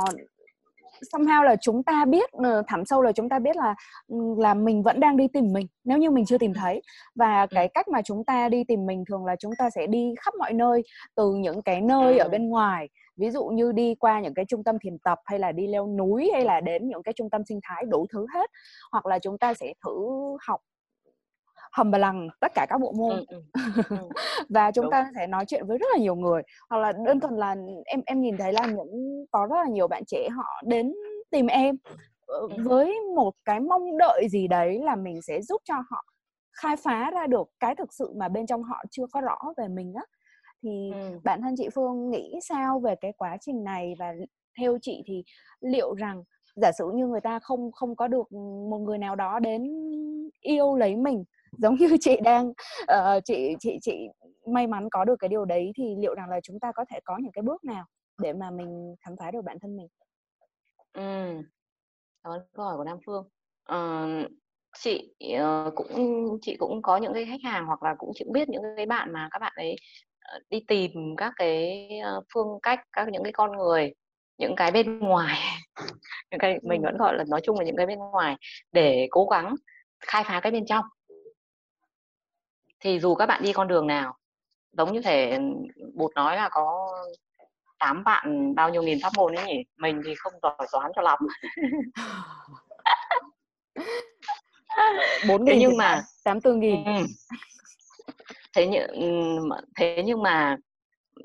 A: somehow là chúng ta biết ờ, thẳm sâu là chúng ta biết là ừ, là mình vẫn đang đi tìm mình nếu như mình chưa tìm thấy. Và cái cách mà chúng ta đi tìm mình thường là chúng ta sẽ đi khắp mọi nơi từ những cái nơi ở bên ngoài ví dụ như đi qua những cái trung tâm thiền tập hay là đi leo núi hay là đến những cái trung tâm sinh thái đủ thứ hết. Hoặc là chúng ta sẽ thử học hầm bà lằng tất cả các bộ môn ừ, ừ. Ừ. và chúng Đúng. ta sẽ nói chuyện với rất là nhiều người hoặc là đơn thuần là em em nhìn thấy là những có rất là nhiều bạn trẻ họ đến tìm em ờ, với một cái mong đợi gì đấy là mình sẽ giúp cho họ khai phá ra được cái thực sự mà bên trong họ chưa có rõ về mình á thì ừ. bản thân chị Phương nghĩ sao về cái quá trình này và theo chị thì liệu rằng giả sử như người ta không không có được một người nào đó đến yêu lấy mình giống như chị đang uh, chị chị chị may mắn có được cái điều đấy thì liệu rằng là chúng ta có thể có những cái bước nào để mà mình khám phá được bản thân mình?
B: Ừ. cảm ơn câu hỏi của Nam Phương. Uh, chị uh, cũng chị cũng có những cái khách hàng hoặc là cũng chị biết những cái bạn mà các bạn ấy uh, đi tìm các cái uh, phương cách các những cái con người những cái bên ngoài. Những cái mình vẫn gọi là nói chung là những cái bên ngoài để cố gắng khai phá cái bên trong thì dù các bạn đi con đường nào giống như thể bụt nói là có tám bạn bao nhiêu nghìn pháp môn ấy nhỉ? Mình thì không giỏi toán cho lắm.
A: Bốn nghìn nhưng mà tám tư nghìn.
B: thế nhưng thế nhưng mà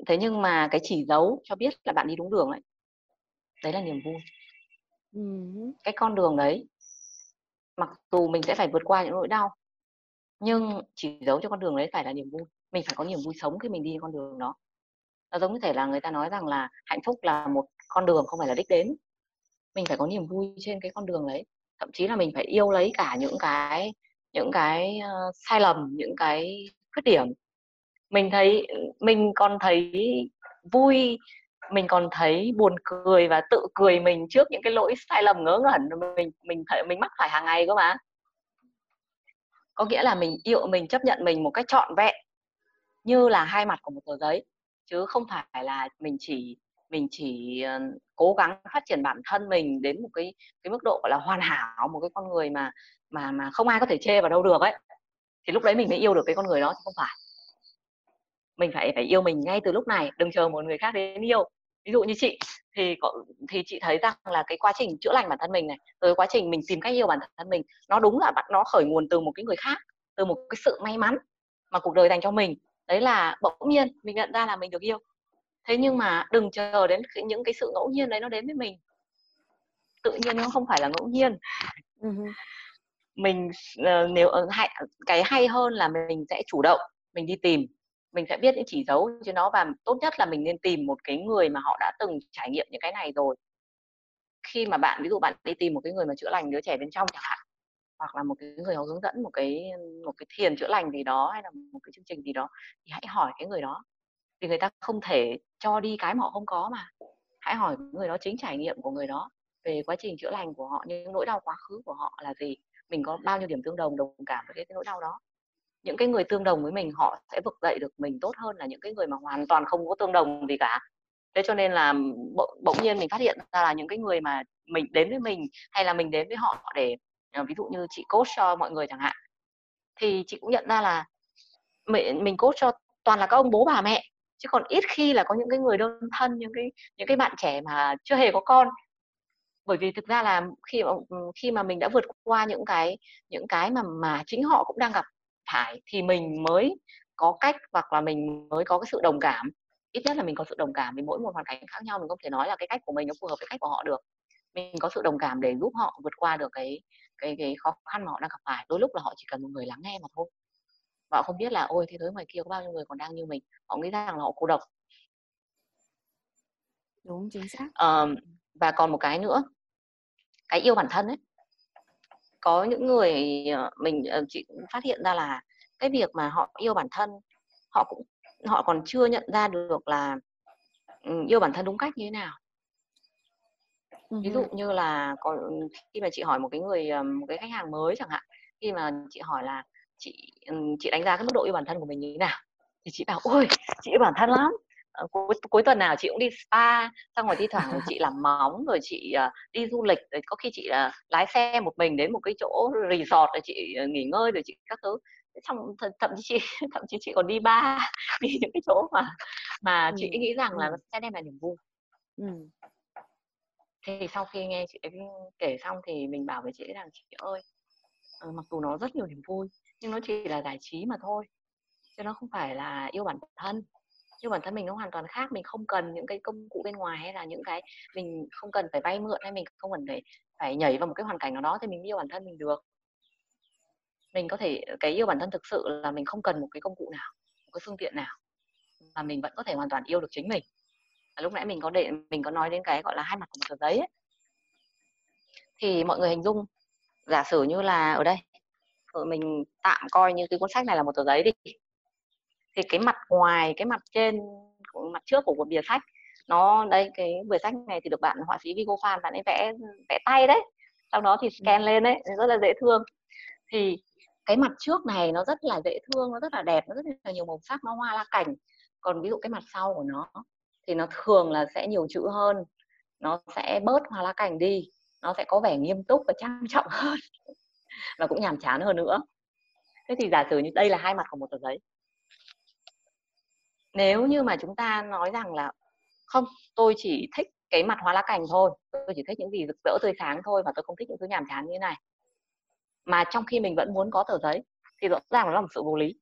B: thế nhưng mà cái chỉ dấu cho biết là bạn đi đúng đường ấy đấy là niềm vui. Ừ. cái con đường đấy mặc dù mình sẽ phải vượt qua những nỗi đau nhưng chỉ giấu cho con đường đấy phải là niềm vui. Mình phải có niềm vui sống khi mình đi con đường đó. Nó giống như thể là người ta nói rằng là hạnh phúc là một con đường không phải là đích đến. Mình phải có niềm vui trên cái con đường đấy. Thậm chí là mình phải yêu lấy cả những cái những cái uh, sai lầm những cái khuyết điểm. Mình thấy mình còn thấy vui mình còn thấy buồn cười và tự cười mình trước những cái lỗi sai lầm ngớ ngẩn mình mình thấy mình mắc phải hàng ngày cơ mà có nghĩa là mình yêu mình chấp nhận mình một cách trọn vẹn, như là hai mặt của một tờ giấy, chứ không phải là mình chỉ mình chỉ ờ, cố gắng phát triển bản thân mình đến một cái cái mức độ, gọi là, hoàn hảo, một cái con người mà mà mà không ai có thể chê vào đâu được ấy. Thì lúc đấy mình mới yêu được cái con người đó, chứ không phải. Mình phải phải yêu mình ngay từ lúc này, đừng chờ một người khác đến yêu ví dụ như chị thì có, thì chị thấy rằng là cái quá trình chữa lành bản thân mình này rồi quá trình mình tìm cách yêu bản thân mình nó đúng là nó khởi nguồn từ một cái người khác từ một cái sự may mắn mà cuộc đời dành cho mình. Đấy là bỗng nhiên mình nhận ra là mình được yêu. Thế nhưng mà đừng chờ đến những cái sự ngẫu nhiên đấy nó đến với mình. Tự nhiên nó không phải là ngẫu nhiên. Mình uh, nếu uh, hay, cái hay hơn là mình sẽ chủ động mình đi tìm mình sẽ biết những chỉ dấu cho nó và tốt nhất là mình nên tìm một cái người mà họ đã từng trải nghiệm những cái này rồi. Khi mà bạn ví dụ bạn đi tìm một cái người mà chữa lành đứa trẻ bên trong chẳng hạn hoặc là một cái người họ hướng dẫn một cái một cái thiền chữa lành gì đó hay là một cái chương trình gì đó thì hãy hỏi cái người đó. Vì người ta không thể cho đi cái mà họ không có mà. Hãy hỏi người đó chính trải nghiệm của người đó về quá trình chữa lành của họ những nỗi đau quá khứ của họ là gì mình có bao nhiêu điểm tương đồng đồng cảm với cái, cái nỗi đau đó những cái người tương đồng với mình họ sẽ vực dậy được mình tốt hơn là những cái người mà hoàn toàn không có tương đồng gì cả. Thế cho nên là bỗng nhiên mình phát hiện ra là những cái người mà mình đến với mình hay là mình đến với họ để ờ, ví dụ như chị coach cho mọi người chẳng hạn, thì chị cũng nhận ra là mình mình coach cho toàn là các ông bố bà mẹ, chứ còn ít khi là có những cái người đơn thân, những cái những cái bạn trẻ mà chưa hề có con. Bởi vì thực ra là khi mà khi mà mình đã vượt qua những cái những cái mà mà chính họ cũng đang gặp phải thì mình mới có cách hoặc là mình mới có cái sự đồng cảm. Ít nhất là mình có sự đồng cảm vì mỗi một hoàn cảnh khác nhau mình không thể nói là cái cách của mình nó phù hợp với cách của họ được. Mình có sự đồng cảm để giúp họ vượt qua được cái cái cái khó khăn mà họ đang gặp phải. Đôi lúc là họ chỉ cần một người lắng nghe mà thôi. Và họ không biết là ôi thế giới ngoài kia có bao nhiêu người còn đang như mình? Họ nghĩ rằng là họ cô độc.
A: Đúng chính xác.
B: Uh, và còn một cái nữa. Cái yêu bản thân ấy có những người ờ, mình ờ, chị cũng phát hiện ra là cái việc mà họ yêu bản thân họ cũng họ còn chưa nhận ra được là yêu bản thân đúng cách như thế nào. Ví dụ như là còn khi mà chị hỏi một cái người một cái khách hàng mới chẳng hạn khi mà chị hỏi là chị chị đánh giá cái mức độ yêu bản thân của mình như thế nào? Thì chị bảo ôi chị yêu bản thân lắm. Ờ, cuối, cuối tuần nào chị cũng đi spa xong rồi thi thoảng chị làm móng rồi chị uh, đi du lịch rồi có khi chị uh, lái xe một mình đến một cái chỗ resort rồi chị uh, nghỉ ngơi rồi chị các thứ xong th- thậm chí chị thậm chí chị còn đi ba đi những cái chỗ mà mà ừ. chị nghĩ rằng ừ. là nó sẽ đem lại niềm vui ừ. thì sau khi nghe chị kể xong thì mình bảo với chị rằng chị ơi mặc dù nó rất nhiều niềm vui nhưng nó chỉ là giải trí mà thôi chứ nó không phải là yêu bản thân nhưng bản thân mình nó hoàn toàn khác mình không cần những cái công cụ bên ngoài hay là những cái mình không cần phải vay mượn hay mình không cần phải phải nhảy vào một cái hoàn cảnh nào đó thì mình yêu bản thân mình được. Mình có thể cái yêu bản thân thực sự là mình không cần một cái công cụ nào một cái phương tiện nào mà mình vẫn có thể hoàn toàn yêu được chính mình. À, lúc nãy mình có để mình có nói đến cái gọi là hai mặt của một tờ giấy ấy. thì mọi người hình dung giả sử như là ở đây mình tạm coi như cái cuốn sách này là một tờ giấy đi thì cái mặt ngoài, cái mặt trên mặt trước của của bìa sách, nó đây cái bìa sách này thì được bạn họa sĩ Vigo Phan, bạn ấy vẽ vẽ tay đấy. Sau đó thì scan lên đấy, rất là dễ thương. Thì cái mặt trước này nó rất là dễ thương, nó rất là đẹp, nó rất là nhiều màu sắc, nó hoa la cảnh còn ví dụ cái mặt sau của nó thì nó thường là sẽ nhiều chữ hơn, nó sẽ bớt hoa lá cảnh đi, nó sẽ có vẻ nghiêm túc và trang trọng hơn và cũng nhàm chán hơn nữa. Thế thì giả sử như đây là hai mặt của một tờ giấy nếu như mà chúng ta nói rằng là không, tôi chỉ thích cái mặt hoa lá cành thôi, tôi chỉ thích những gì rực rỡ tươi sáng thôi và tôi không thích những thứ nhàm chán như thế này. Mà trong khi mình vẫn muốn có tờ giấy thì rõ ràng nó là một sự vô lý.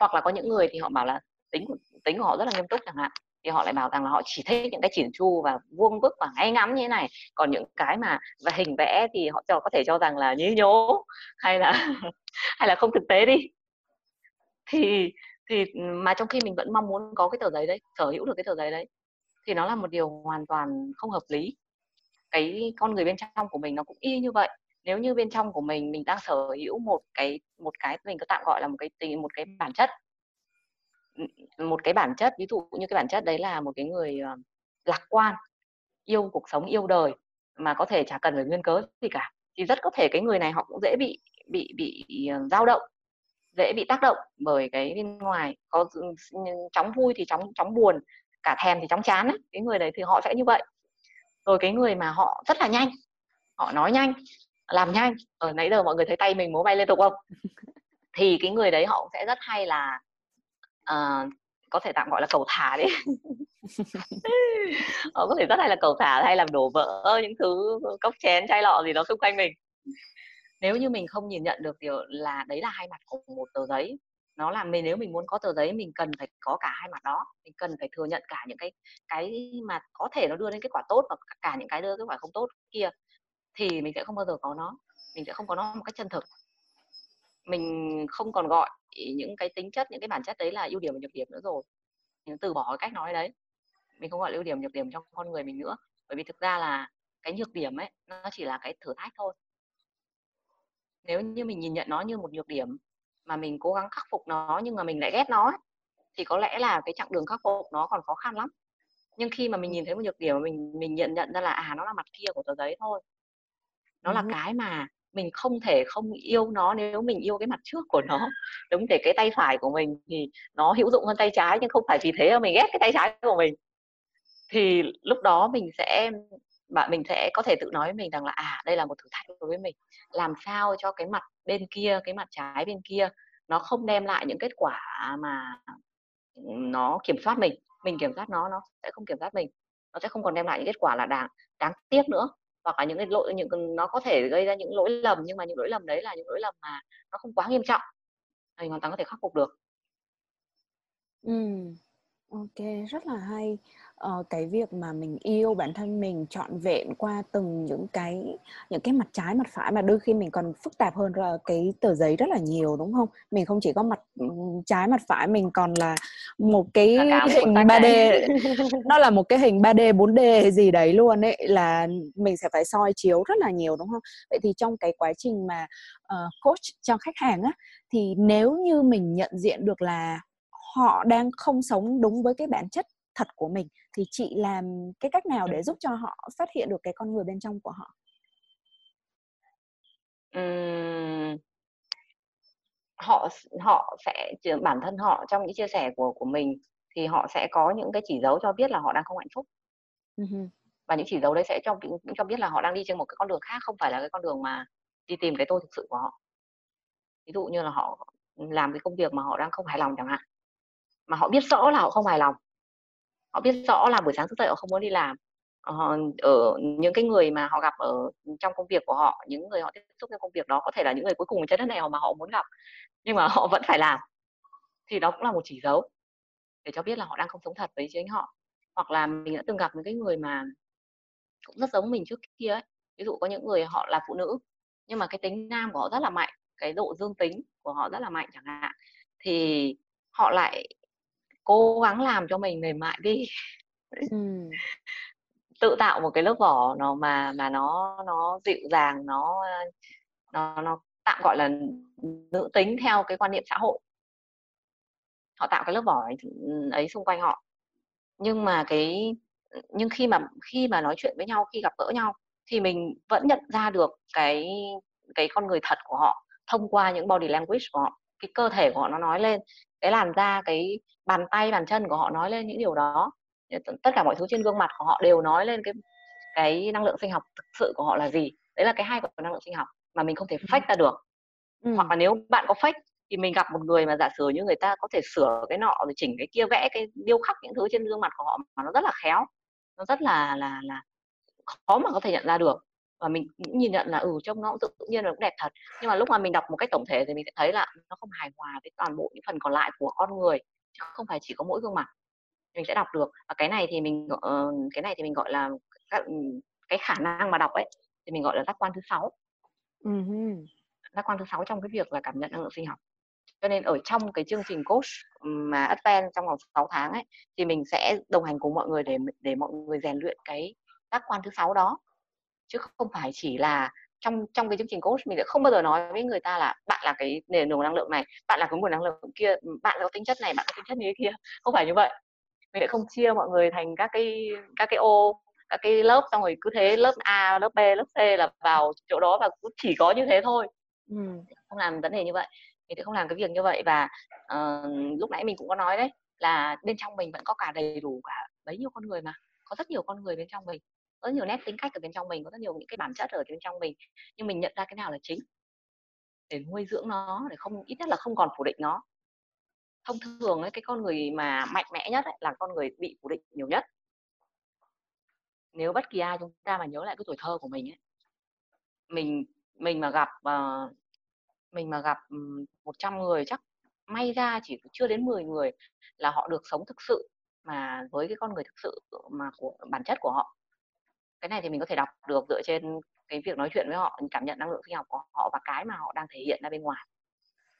B: Hoặc là có những người thì họ bảo là tính tính của họ rất là nghiêm túc chẳng hạn, thì họ lại bảo rằng là họ chỉ thích những cái chỉn chu và vuông vức và ngay ngắn như thế này. Còn những cái mà và hình vẽ thì họ cho, có thể cho rằng là nhí nhố hay là hay là không thực tế đi. Thì thì mà trong khi mình vẫn mong muốn có cái tờ giấy đấy, sở hữu được cái tờ giấy đấy, thì nó là một điều hoàn toàn không hợp lý. Cái con người bên trong của mình nó cũng y như vậy. Nếu như bên trong của mình mình đang sở hữu một cái một cái mình có tạm gọi là một cái một cái bản chất một cái bản chất, ví dụ như cái bản chất đấy là một cái người ờ, lạc quan, yêu cuộc sống, yêu đời, mà có thể chả cần phải nguyên cớ gì cả, thì rất có thể cái người này họ cũng dễ bị bị bị ờ, dao động dễ bị tác động bởi cái bên ngoài. Có chóng vui thì chóng chóng buồn cả thèm thì chóng chán ấy. cái người đấy thì họ sẽ như vậy. Rồi cái người mà họ rất là nhanh họ nói nhanh làm nhanh ở nãy giờ mọi người thấy tay mình múa bay liên tục không? Thì cái người đấy họ sẽ rất hay là uh, có thể tạm gọi là cầu thả đấy họ có thể rất hay là cầu thả hay làm đổ vỡ những thứ cốc chén chai lọ gì đó xung quanh mình nếu như mình không nhìn nhận được điều là đấy là hai mặt của một tờ giấy, nó là mình, nếu mình muốn có tờ giấy, mình cần phải có cả hai mặt đó, mình cần phải thừa nhận cả những cái cái mà có thể nó đưa đến kết quả tốt và cả những cái đưa kết quả không tốt kia, thì mình sẽ không bao giờ có nó, mình sẽ không có nó một cách chân thực. Mình không còn gọi những cái tính chất, những cái bản chất đấy là ưu điểm và nhược điểm nữa rồi. Mình từ bỏ cái cách nói đấy. Mình không gọi là ưu điểm, nhược điểm trong con người mình nữa. Bởi vì thực ra là cái nhược điểm ấy, nó chỉ là cái thử thách thôi nếu như mình nhìn nhận nó như một nhược điểm mà mình cố gắng khắc phục nó nhưng mà mình lại ghét nó ấy, thì có lẽ là cái chặng đường khắc phục nó còn khó khăn lắm. Nhưng khi mà mình nhìn thấy một nhược điểm mình mình nhận nhận ra là à nó là mặt kia của tờ giấy thôi. Nó là cái mà mình không thể không yêu nó nếu mình yêu cái mặt trước của nó. Đúng để cái tay phải của mình thì nó hữu dụng hơn tay trái nhưng không phải vì thế mà mình ghét cái tay trái của mình. Thì lúc đó mình sẽ bạn mình sẽ có thể tự nói với mình rằng là à đây là một thử thách đối với mình. Làm sao cho cái mặt bên kia, cái mặt trái bên kia nó không đem lại những kết quả mà nó kiểm soát mình. Mình kiểm soát nó nó sẽ không kiểm soát mình. Nó sẽ không còn đem lại những kết quả là đáng đáng tiếc nữa. Hoặc là những cái lỗi, những nó có thể gây ra những lỗi lầm, nhưng mà những lỗi lầm đấy là những lỗi lầm mà nó không quá nghiêm trọng. Mình hoàn toàn có thể khắc phục được.
A: Ừ ok, rất là hay ờ, cái việc mà mình yêu bản thân mình trọn vẹn qua từng những cái những cái mặt trái mặt phải mà đôi khi mình còn phức tạp hơn là cái tờ giấy rất là nhiều đúng không? Mình không chỉ có mặt trái mặt phải mình còn là một cái hình 3D nó là một cái hình 3D 4D hay gì đấy luôn ấy là mình sẽ phải soi chiếu rất là nhiều đúng không? Vậy thì trong cái quá trình mà uh, coach cho khách hàng á thì nếu như mình nhận diện được là họ đang không sống đúng với cái bản chất thật của mình thì chị làm cái cách nào để giúp cho họ phát hiện được cái con người bên trong của họ?
B: Uhm, họ họ sẽ bản thân họ trong những chia sẻ của của mình thì họ sẽ có những cái chỉ dấu cho biết là họ đang không hạnh phúc. Uh-huh. và những chỉ dấu đấy sẽ cho cho biết là họ đang đi trên một cái con đường khác không phải là cái con đường mà đi tìm cái tôi thực sự của họ. Ví dụ như là họ làm cái công việc mà họ đang không hài lòng chẳng hạn. Mà họ biết rõ là họ không hài lòng họ biết rõ là buổi sáng thức dậy họ không muốn đi làm. Họ ở những cái người mà họ gặp ở trong công việc của họ, những người họ tiếp xúc trong công việc đó có thể là những người cuối cùng trên đất này mà họ muốn gặp, nhưng mà họ vẫn phải làm. Thì đó cũng là một chỉ dấu để cho biết là họ đang không sống thật với chính họ. Hoặc là mình đã từng gặp những cái người mà cũng rất giống mình trước kia ấy. Ví dụ có những người họ là phụ nữ, nhưng mà cái tính nam của họ rất là mạnh, cái độ dương tính của họ rất là mạnh chẳng hạn, thì họ lại cố gắng làm cho mình mềm mại đi. Ừ. tự tạo một cái lớp vỏ nó mà mà nó nó dịu dàng nó nó nó tạm gọi là nữ tính theo cái quan niệm xã hội. Họ tạo cái lớp vỏ ấy, ấy xung quanh họ. Nhưng mà cái nhưng khi mà khi mà nói chuyện với nhau khi gặp gỡ nhau thì mình vẫn nhận ra được cái cái con người thật của họ thông qua những body language của họ cái cơ thể của họ nó nói lên cái làn da cái bàn tay bàn chân của họ nói lên những điều đó. Tất cả mọi thứ trên gương mặt của họ đều nói lên cái cái năng lượng sinh học thực sự của họ là gì. Đấy là cái hay của năng lượng sinh học mà mình không thể fake ra được. Ừ. hoặc là nếu bạn có fake thì mình gặp một người mà giả sử như người ta có thể sửa cái nọ rồi chỉnh cái kia vẽ cái điêu khắc những thứ trên gương mặt của họ mà nó rất là khéo nó rất là là là khó mà có thể nhận ra được và mình cũng nhìn nhận là ừ trông nó cũng tự nhiên là cũng đẹp thật. Nhưng mà lúc mà mình đọc một cách tổng thể thì mình sẽ thấy là nó không hài hòa với toàn bộ những phần còn lại của con người chứ không phải chỉ có mỗi gương mặt. Mình sẽ đọc được. Và cái này thì mình uh, cái này thì mình gọi là các, cái khả năng mà đọc ấy thì mình gọi là giác quan thứ sáu. Uh-huh. giác quan thứ sáu trong cái việc là cảm nhận năng lượng sinh học. Cho nên ở trong cái chương trình coach mà Advent trong vòng 6 tháng ấy thì mình sẽ đồng hành cùng mọi người để để mọi người rèn luyện cái giác quan thứ sáu đó chứ không phải chỉ là trong trong cái chương trình coach mình sẽ không bao giờ nói với người ta là bạn là cái nền nguồn năng lượng này bạn là cái nguồn năng lượng kia bạn có tính chất này bạn có tính chất như thế kia. Không phải như vậy. Mình sẽ không chia mọi người thành các cái các cái ô các cái lớp xong rồi cứ thế lớp A lớp B lớp C là vào chỗ đó và cũng chỉ có như thế thôi. Ừ. không làm vấn đề như vậy. Mình sẽ không làm cái việc như vậy và uh, lúc nãy mình cũng có nói đấy là bên trong mình vẫn có cả đầy đủ cả bấy nhiêu con người mà có rất nhiều con người bên trong mình có rất nhiều nét tính cách ở bên trong mình có rất nhiều những cái bản chất ở bên trong mình nhưng mình nhận ra cái nào là chính. Để nuôi dưỡng nó để không ít nhất là không còn phủ định nó. Thông thường ấy cái con người mà mạnh mẽ nhất ấy, là con người bị phủ định nhiều nhất. Nếu bất kỳ ai chúng ta mà nhớ lại cái tuổi thơ của mình ấy mình mình mà gặp uh, mình mà gặp 100 người chắc may ra chỉ chưa đến 10 người là họ được sống thực sự mà với cái con người thực sự mà của bản chất của họ cái này thì mình có thể đọc được dựa trên cái việc nói chuyện với họ cảm nhận năng lượng sinh học của họ và cái mà họ đang thể hiện ra bên ngoài.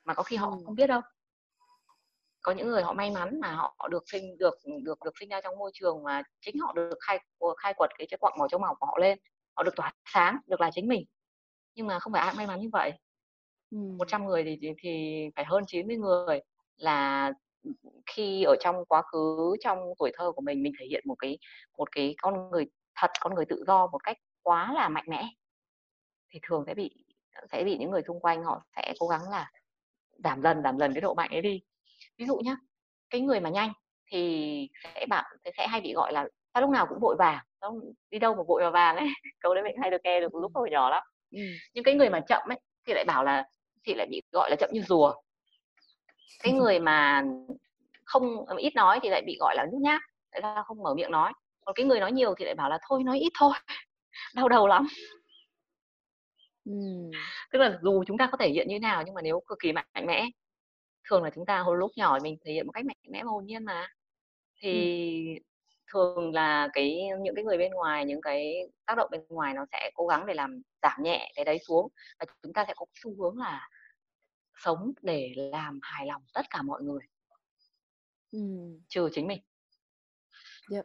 B: Mà có khi họ không biết đâu. Có những người họ may mắn mà họ được sinh được được được sinh ra trong môi trường mà chính họ được khai khai quật cái cái quặng màu trong màu của họ lên họ được tỏa sáng được là chính mình. Nhưng mà không phải ai may mắn như vậy. Ừ. 100 người thì, thì thì phải hơn 90 người là khi ở trong quá khứ trong tuổi thơ của mình mình thể hiện một cái một cái con người thật con người tự do một cách quá là mạnh mẽ thì thường sẽ bị sẽ bị những người xung quanh họ sẽ cố gắng là giảm dần giảm dần cái độ mạnh ấy đi. Ví dụ nhá cái người mà nhanh thì sẽ bạn sẽ hay bị gọi là sao lúc nào cũng vội vàng đi đâu mà vội và vàng ấy. Câu đấy mình hay được nghe được lúc hồi nhỏ lắm. Ừ. nhưng cái người mà chậm ấy thì lại bảo là thì lại bị gọi là chậm như rùa. Cái người mà không ít nói thì lại bị gọi là nhút nhát tại sao không mở miệng nói còn cái người nói nhiều thì lại bảo là thôi nói ít thôi đau đầu lắm uhm. tức là dù chúng ta có thể hiện như thế nào nhưng mà nếu cực kỳ mạnh mẽ thường là chúng ta hồi lúc nhỏ mình thể hiện một cách mạnh mẽ và hồn nhiên mà thì ừ. thường là cái những cái người bên ngoài những cái tác động bên ngoài nó sẽ cố gắng để làm giảm nhẹ cái đấy xuống và chúng ta sẽ có xu hướng là sống để làm hài lòng tất cả mọi người ừ. trừ chính mình
A: yep.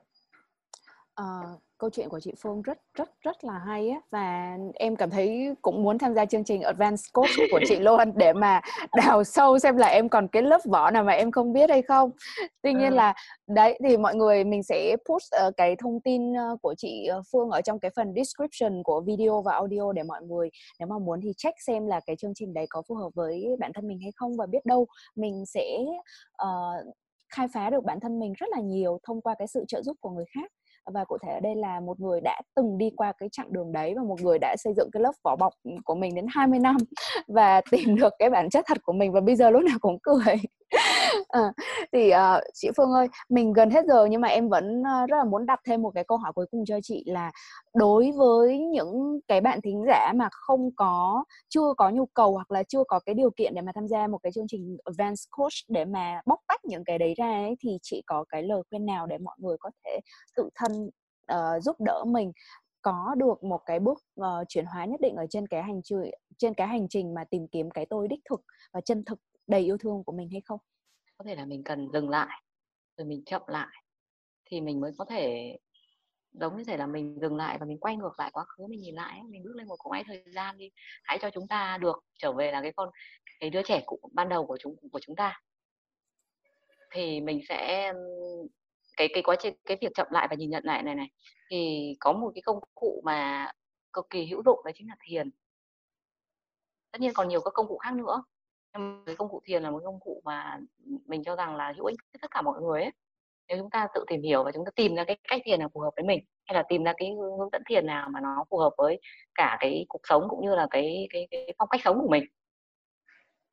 A: Uh, câu chuyện của chị Phương rất rất rất là hay á và em cảm thấy cũng muốn tham gia chương trình Advanced Coach của chị luôn để mà đào sâu xem là em còn cái lớp vỏ nào mà em không biết hay không. Tuy nhiên ừ. là đấy thì mọi người mình sẽ post uh, cái thông tin uh, của chị Phương ở trong cái phần description của video và audio để mọi người nếu mà muốn thì check xem là cái chương trình đấy có phù hợp với bản thân mình hay không và biết đâu mình sẽ uh, khai phá được bản thân mình rất là nhiều thông qua cái sự trợ giúp của người khác và cụ thể ở đây là một người đã từng đi qua cái chặng đường đấy và một người đã xây dựng cái lớp vỏ bọc của mình đến 20 năm và tìm được cái bản chất thật của mình và bây giờ lúc nào cũng cười à, thì uh, chị Phương ơi mình gần hết giờ nhưng mà em vẫn uh, rất là muốn đặt thêm một cái câu hỏi cuối cùng cho chị là đối với những cái bạn thính giả mà không có chưa có nhu cầu hoặc là chưa có cái điều kiện để mà tham gia một cái chương trình advanced coach để mà bóc tách những cái đấy ra ấy, thì chị có cái lời khuyên nào để mọi người có thể tự thân uh, giúp đỡ mình có được một cái bước uh, chuyển hóa nhất định ở trên cái hành trình trên cái hành trình mà tìm kiếm cái tôi đích thực và chân thực đầy yêu thương của mình hay không?
B: Có thể là mình cần dừng lại, rồi mình chậm lại, thì mình mới có thể, giống như thể là mình dừng lại và mình quay ngược lại quá khứ, mình nhìn lại mình bước lên một cỗ máy thời gian đi, hãy cho chúng ta được trở về là cái con, cái đứa trẻ cũ ban đầu của chúng của chúng ta. Thì mình sẽ, cái cái quá trình, cái việc chậm lại và nhìn nhận lại này này, thì có một cái công cụ mà cực kỳ hữu dụng đấy chính là thiền. Tất nhiên còn nhiều các công cụ khác nữa cái công cụ thiền là một công cụ mà mình cho rằng là hữu ích với tất cả mọi người ấy. Nếu chúng ta tự tìm hiểu và chúng ta tìm ra cái cách thiền nào phù hợp với mình hay là tìm ra cái hướng dẫn thiền nào mà nó phù hợp với cả cái cuộc sống cũng như là cái cái, cái phong cách sống của mình.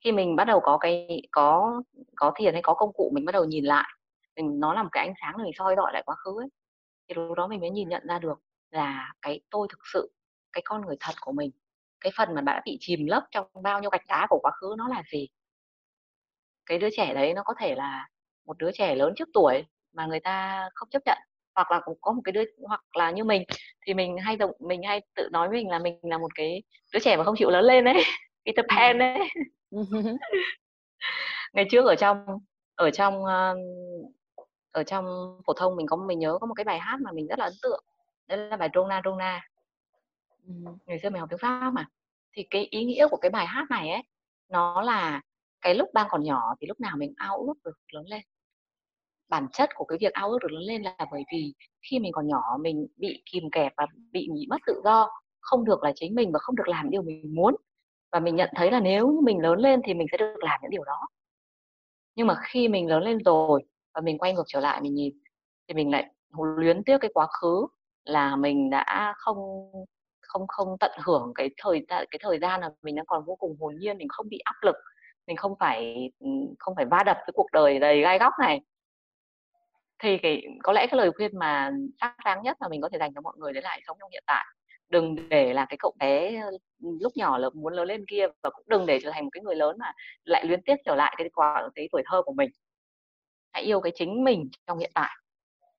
B: Khi mình bắt đầu có cái có có thiền hay có công cụ mình bắt đầu nhìn lại mình nó là một cái ánh sáng để mình soi dọi lại quá khứ ấy thì lúc đó mình mới nhìn nhận ra được là cái tôi thực sự cái con người thật của mình cái phần mà bạn đã bị chìm lấp trong bao nhiêu gạch đá của quá khứ nó là gì? Cái đứa trẻ đấy nó có thể là một đứa trẻ lớn trước tuổi mà người ta không chấp nhận hoặc là cũng có một cái đứa hoặc là như mình thì mình hay động mình hay tự nói mình là mình là một cái đứa trẻ mà không chịu lớn lên đấy Peter Pan đấy ngày trước ở trong ở trong ở trong phổ thông mình có mình nhớ có một cái bài hát mà mình rất là ấn tượng đấy là bài Rona Rona ừ. ngày xưa mình học tiếng pháp mà. Thì cái ý nghĩa của cái bài hát này ấy nó là cái lúc đang còn nhỏ thì lúc nào mình ao ước được lớn lên. Bản chất của cái việc ao ước được lớn lên là bởi vì khi mình còn nhỏ mình bị kìm kẹp và bị, bị mất tự do không được là chính mình và không được làm điều mình muốn. Và mình nhận thấy là nếu như mình lớn lên thì mình sẽ được làm những điều đó. Nhưng mà khi mình lớn lên rồi và mình quay ngược trở lại mình nhìn thì mình lại luyến tiếc cái quá khứ là mình đã không không không tận hưởng cái thời cái thời gian là mình đang còn vô cùng hồn nhiên, mình không bị áp lực, mình không phải không phải va đập cái cuộc đời đầy gai góc này. Thì cái, có lẽ cái lời khuyên mà xác đáng nhất mà mình có thể dành cho mọi người đấy là hãy sống trong hiện tại. Đừng để là cái cậu bé lúc nhỏ là muốn lớn lên kia và cũng đừng để trở thành một cái người lớn mà lại luyến tiếc trở lại cái quả cái tuổi thơ của mình. Hãy yêu cái chính mình trong hiện tại.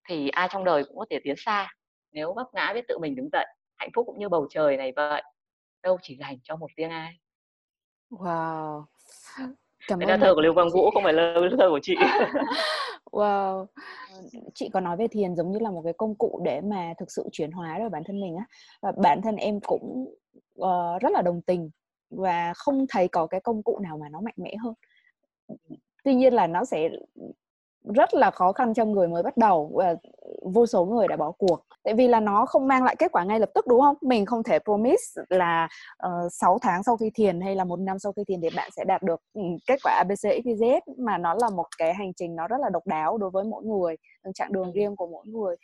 B: Thì ai trong đời cũng có thể tiến xa, nếu vấp ngã biết tự mình đứng dậy hạnh phúc cũng như bầu trời này vậy đâu chỉ dành cho một riêng ai.
A: Wow.
B: Cảm ơn thơ của lưu quang vũ không phải là thơ của chị.
A: Wow. Chị có nói về thiền giống như là một cái công cụ để mà thực sự chuyển hóa rồi bản thân mình á. Và bản thân em cũng uh, rất là đồng tình và không thấy có cái công cụ nào mà nó mạnh mẽ hơn. Tuy nhiên là nó sẽ rất là khó khăn cho người mới bắt đầu và vô số người đã bỏ cuộc tại vì là nó không mang lại kết quả ngay lập tức đúng không? Mình không thể promise là uh, ờ, 6 tháng sau khi thiền hay là một năm sau khi thiền thì bạn sẽ đạt được um, kết quả abc xyz mà nó là một cái hành trình nó rất là độc đáo đối với mỗi người chặng đường riêng của mỗi người.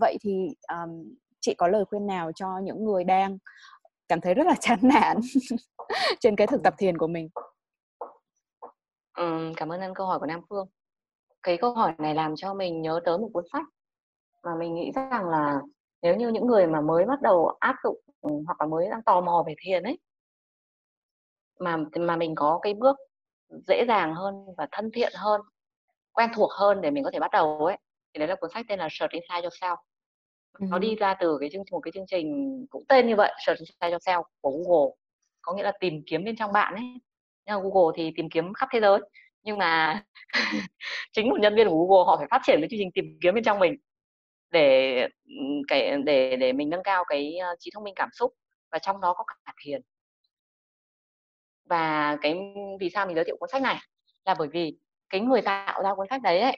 A: Vậy thì um, chị có lời khuyên nào cho những người đang cảm thấy rất là chán nản trên cái thực tập thiền của mình?
B: Ừ, cảm ơn anh câu hỏi của Nam Phương. Cái câu hỏi này làm cho mình nhớ tới một cuốn sách mà mình nghĩ rằng là nếu như những người mà mới bắt đầu áp dụng ừ, hoặc là mới đang tò mò về thiền ấy mà mà mình có cái bước dễ dàng hơn và thân thiện hơn quen thuộc hơn để mình có thể bắt đầu ấy thì đấy là cuốn sách tên là Search Inside Yourself. Nó đi ra từ cái chương một cái chương trình cũng tên như vậy Search Inside Yourself của Google. Có nghĩa là tìm kiếm bên trong bạn ấy. Nhưng mà Google thì tìm kiếm khắp thế giới nhưng mà chính một nhân viên của Google họ phải phát triển cái chương trình tìm kiếm bên trong mình để cái để để mình nâng cao cái ờ, trí thông minh cảm xúc và trong đó có cả thiền và cái vì sao mình giới thiệu cuốn sách này? Là bởi vì cái người tạo ra cuốn sách đấy ấy,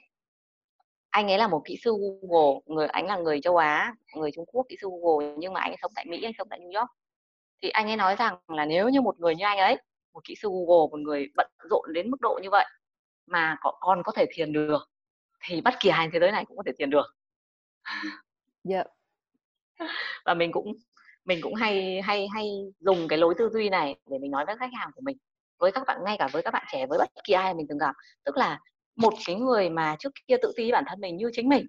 B: anh ấy là một kỹ sư Google người anh là người châu Á người Trung Quốc kỹ sư Google nhưng mà anh ấy sống tại Mỹ anh sống tại New York. Thì anh ấy nói rằng là nếu như một người như anh ấy một kỹ sư Google một người bận rộn đến mức độ như vậy mà còn có thể thiền được thì bất kỳ ai thế giới này cũng có thể thiền được
A: yeah. Dạ.
B: và mình cũng mình cũng hay hay hay dùng cái lối tư duy này để mình nói với khách hàng của mình, với các bạn, ngay cả với các bạn trẻ, với bất kỳ ai mình từng gặp. Tức là một cái người mà trước kia tự ti bản thân mình như chính mình,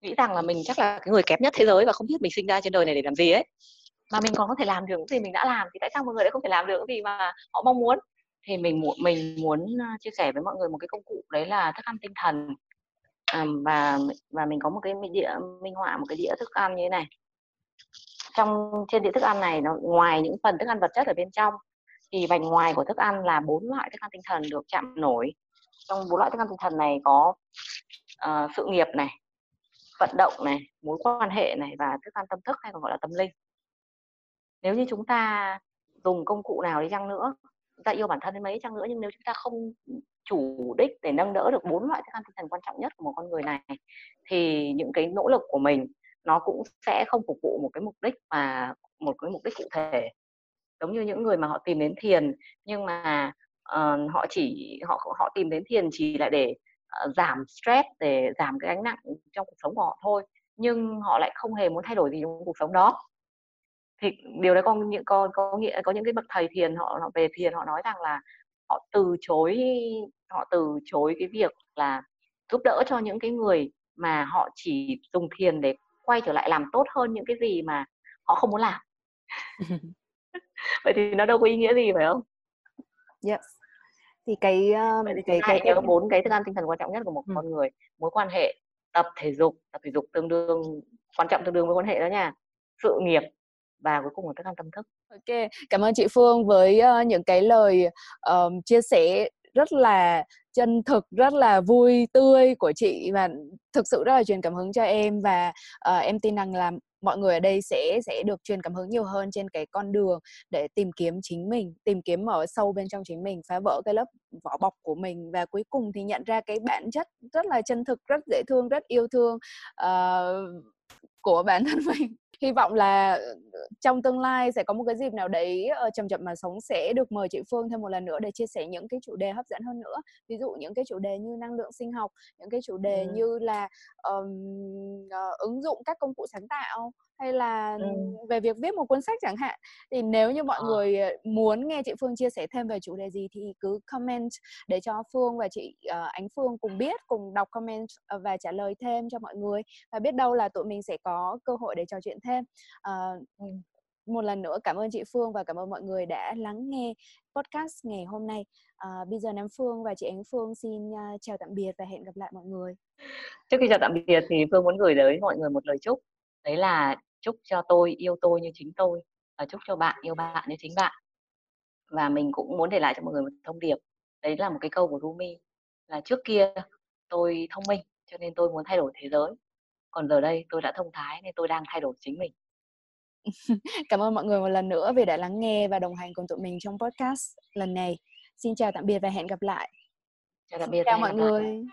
B: nghĩ rằng là mình chắc là cái người kém nhất thế giới và không biết mình sinh ra trên đời này để làm gì ấy. Mà mình còn có thể làm được những gì mình đã làm, thì tại sao mọi người lại không thể làm được những gì mà họ mong muốn? Thì mình muốn mình muốn à, chia sẻ với mọi người một cái công cụ, đấy là thức ăn tinh thần. Ờ, và và mình có một cái đĩa minh họa một cái đĩa thức ăn như thế này. Trong trên đĩa thức ăn này nó ngoài những phần thức ăn vật chất ở bên trong thì vành ngoài của thức ăn là bốn loại thức ăn tinh thần được chạm nổi. Trong bốn loại thức ăn tinh thần này có uh, sự nghiệp này vận động này mối quan hệ này và thức ăn tâm thức hay còn gọi là tâm linh. Nếu như chúng ta dùng công cụ nào đi chăng nữa chúng ta yêu bản thân đến mấy chăng nữa nhưng nếu chúng ta không chủ đích để nâng đỡ được bốn loại thức ăn tinh thần quan trọng nhất của một con người này thì những cái nỗ lực của mình nó cũng sẽ không phục vụ một cái mục đích mà một cái mục đích cụ thể. Giống như những người mà họ tìm đến thiền nhưng mà uh, họ chỉ họ họ tìm đến thiền chỉ là để uh, giảm stress để giảm cái gánh nặng trong cuộc sống của họ thôi nhưng họ lại không hề muốn thay đổi gì trong cuộc sống đó thì điều đấy có những có có nghĩa có những cái bậc thầy thiền họ, họ về thiền họ nói rằng là họ từ chối họ từ chối cái việc là giúp đỡ cho những cái người mà họ chỉ dùng thiền để quay trở lại làm tốt hơn những cái gì mà họ không muốn làm. Vậy thì nó đâu có ý nghĩa gì phải không?
A: Yes. Thì cái
B: um, thì cái cái nhớ bốn cái thức ăn tinh thần quan trọng nhất của một ừ. con người mối quan hệ tập thể dục. Tập thể dục tương đương quan trọng tương đương với quan hệ đó nha. Sự nghiệp và cuối cùng là thức ăn tâm thức.
A: Ok, cảm ơn chị Phương với uh, những cái lời um, chia sẻ rất là chân thực rất là vui tươi của chị và thực sự rất là truyền cảm hứng cho em và uh, em tin rằng là mọi người ở đây sẽ sẽ được truyền cảm hứng nhiều hơn trên cái con đường để tìm kiếm chính mình tìm kiếm ở sâu bên trong chính mình phá vỡ cái lớp vỏ bọc của mình và cuối cùng thì nhận ra cái bản chất rất là chân thực rất dễ thương rất yêu thương uh, của bản thân mình hy vọng là ờ, trong tương lai sẽ có một cái dịp nào đấy uh, chậm chậm mà sống sẽ được mời chị Phương thêm một lần nữa để chia sẻ những cái chủ đề hấp dẫn hơn nữa ví dụ những cái chủ đề như năng lượng sinh học những cái chủ đề ừ. như là um, uh, ứng dụng các công cụ sáng tạo hay là ừ. về việc viết một cuốn sách chẳng hạn thì nếu như mọi à. người muốn nghe chị Phương chia sẻ thêm về chủ đề gì thì cứ comment để cho Phương và chị uh, Ánh Phương cùng biết cùng đọc comment và trả lời thêm cho mọi người và biết đâu là tụi mình sẽ có cơ hội để trò chuyện thêm uh, một lần nữa cảm ơn chị Phương và cảm ơn mọi người đã lắng nghe podcast ngày hôm nay. À, bây giờ Nam Phương và chị Ánh Phương xin uh, chào tạm biệt và hẹn gặp lại mọi người.
B: Trước khi chào tạm biệt thì Phương muốn gửi tới mọi người một lời chúc. Đấy là chúc cho tôi yêu tôi như chính tôi và chúc cho bạn yêu bạn như chính bạn. Và mình cũng muốn để lại cho mọi người một thông điệp. Đấy là một cái câu của Rumi là trước kia tôi thông minh cho nên tôi muốn thay đổi thế giới. Còn giờ đây tôi đã thông thái nên tôi đang thay đổi chính mình.
A: Cảm ơn mọi người một lần nữa vì đã lắng nghe và đồng hành cùng tụi mình trong podcast lần này. Xin chào tạm biệt và hẹn gặp lại.
B: Chào tạm biệt.
A: Chào mọi người. Lại.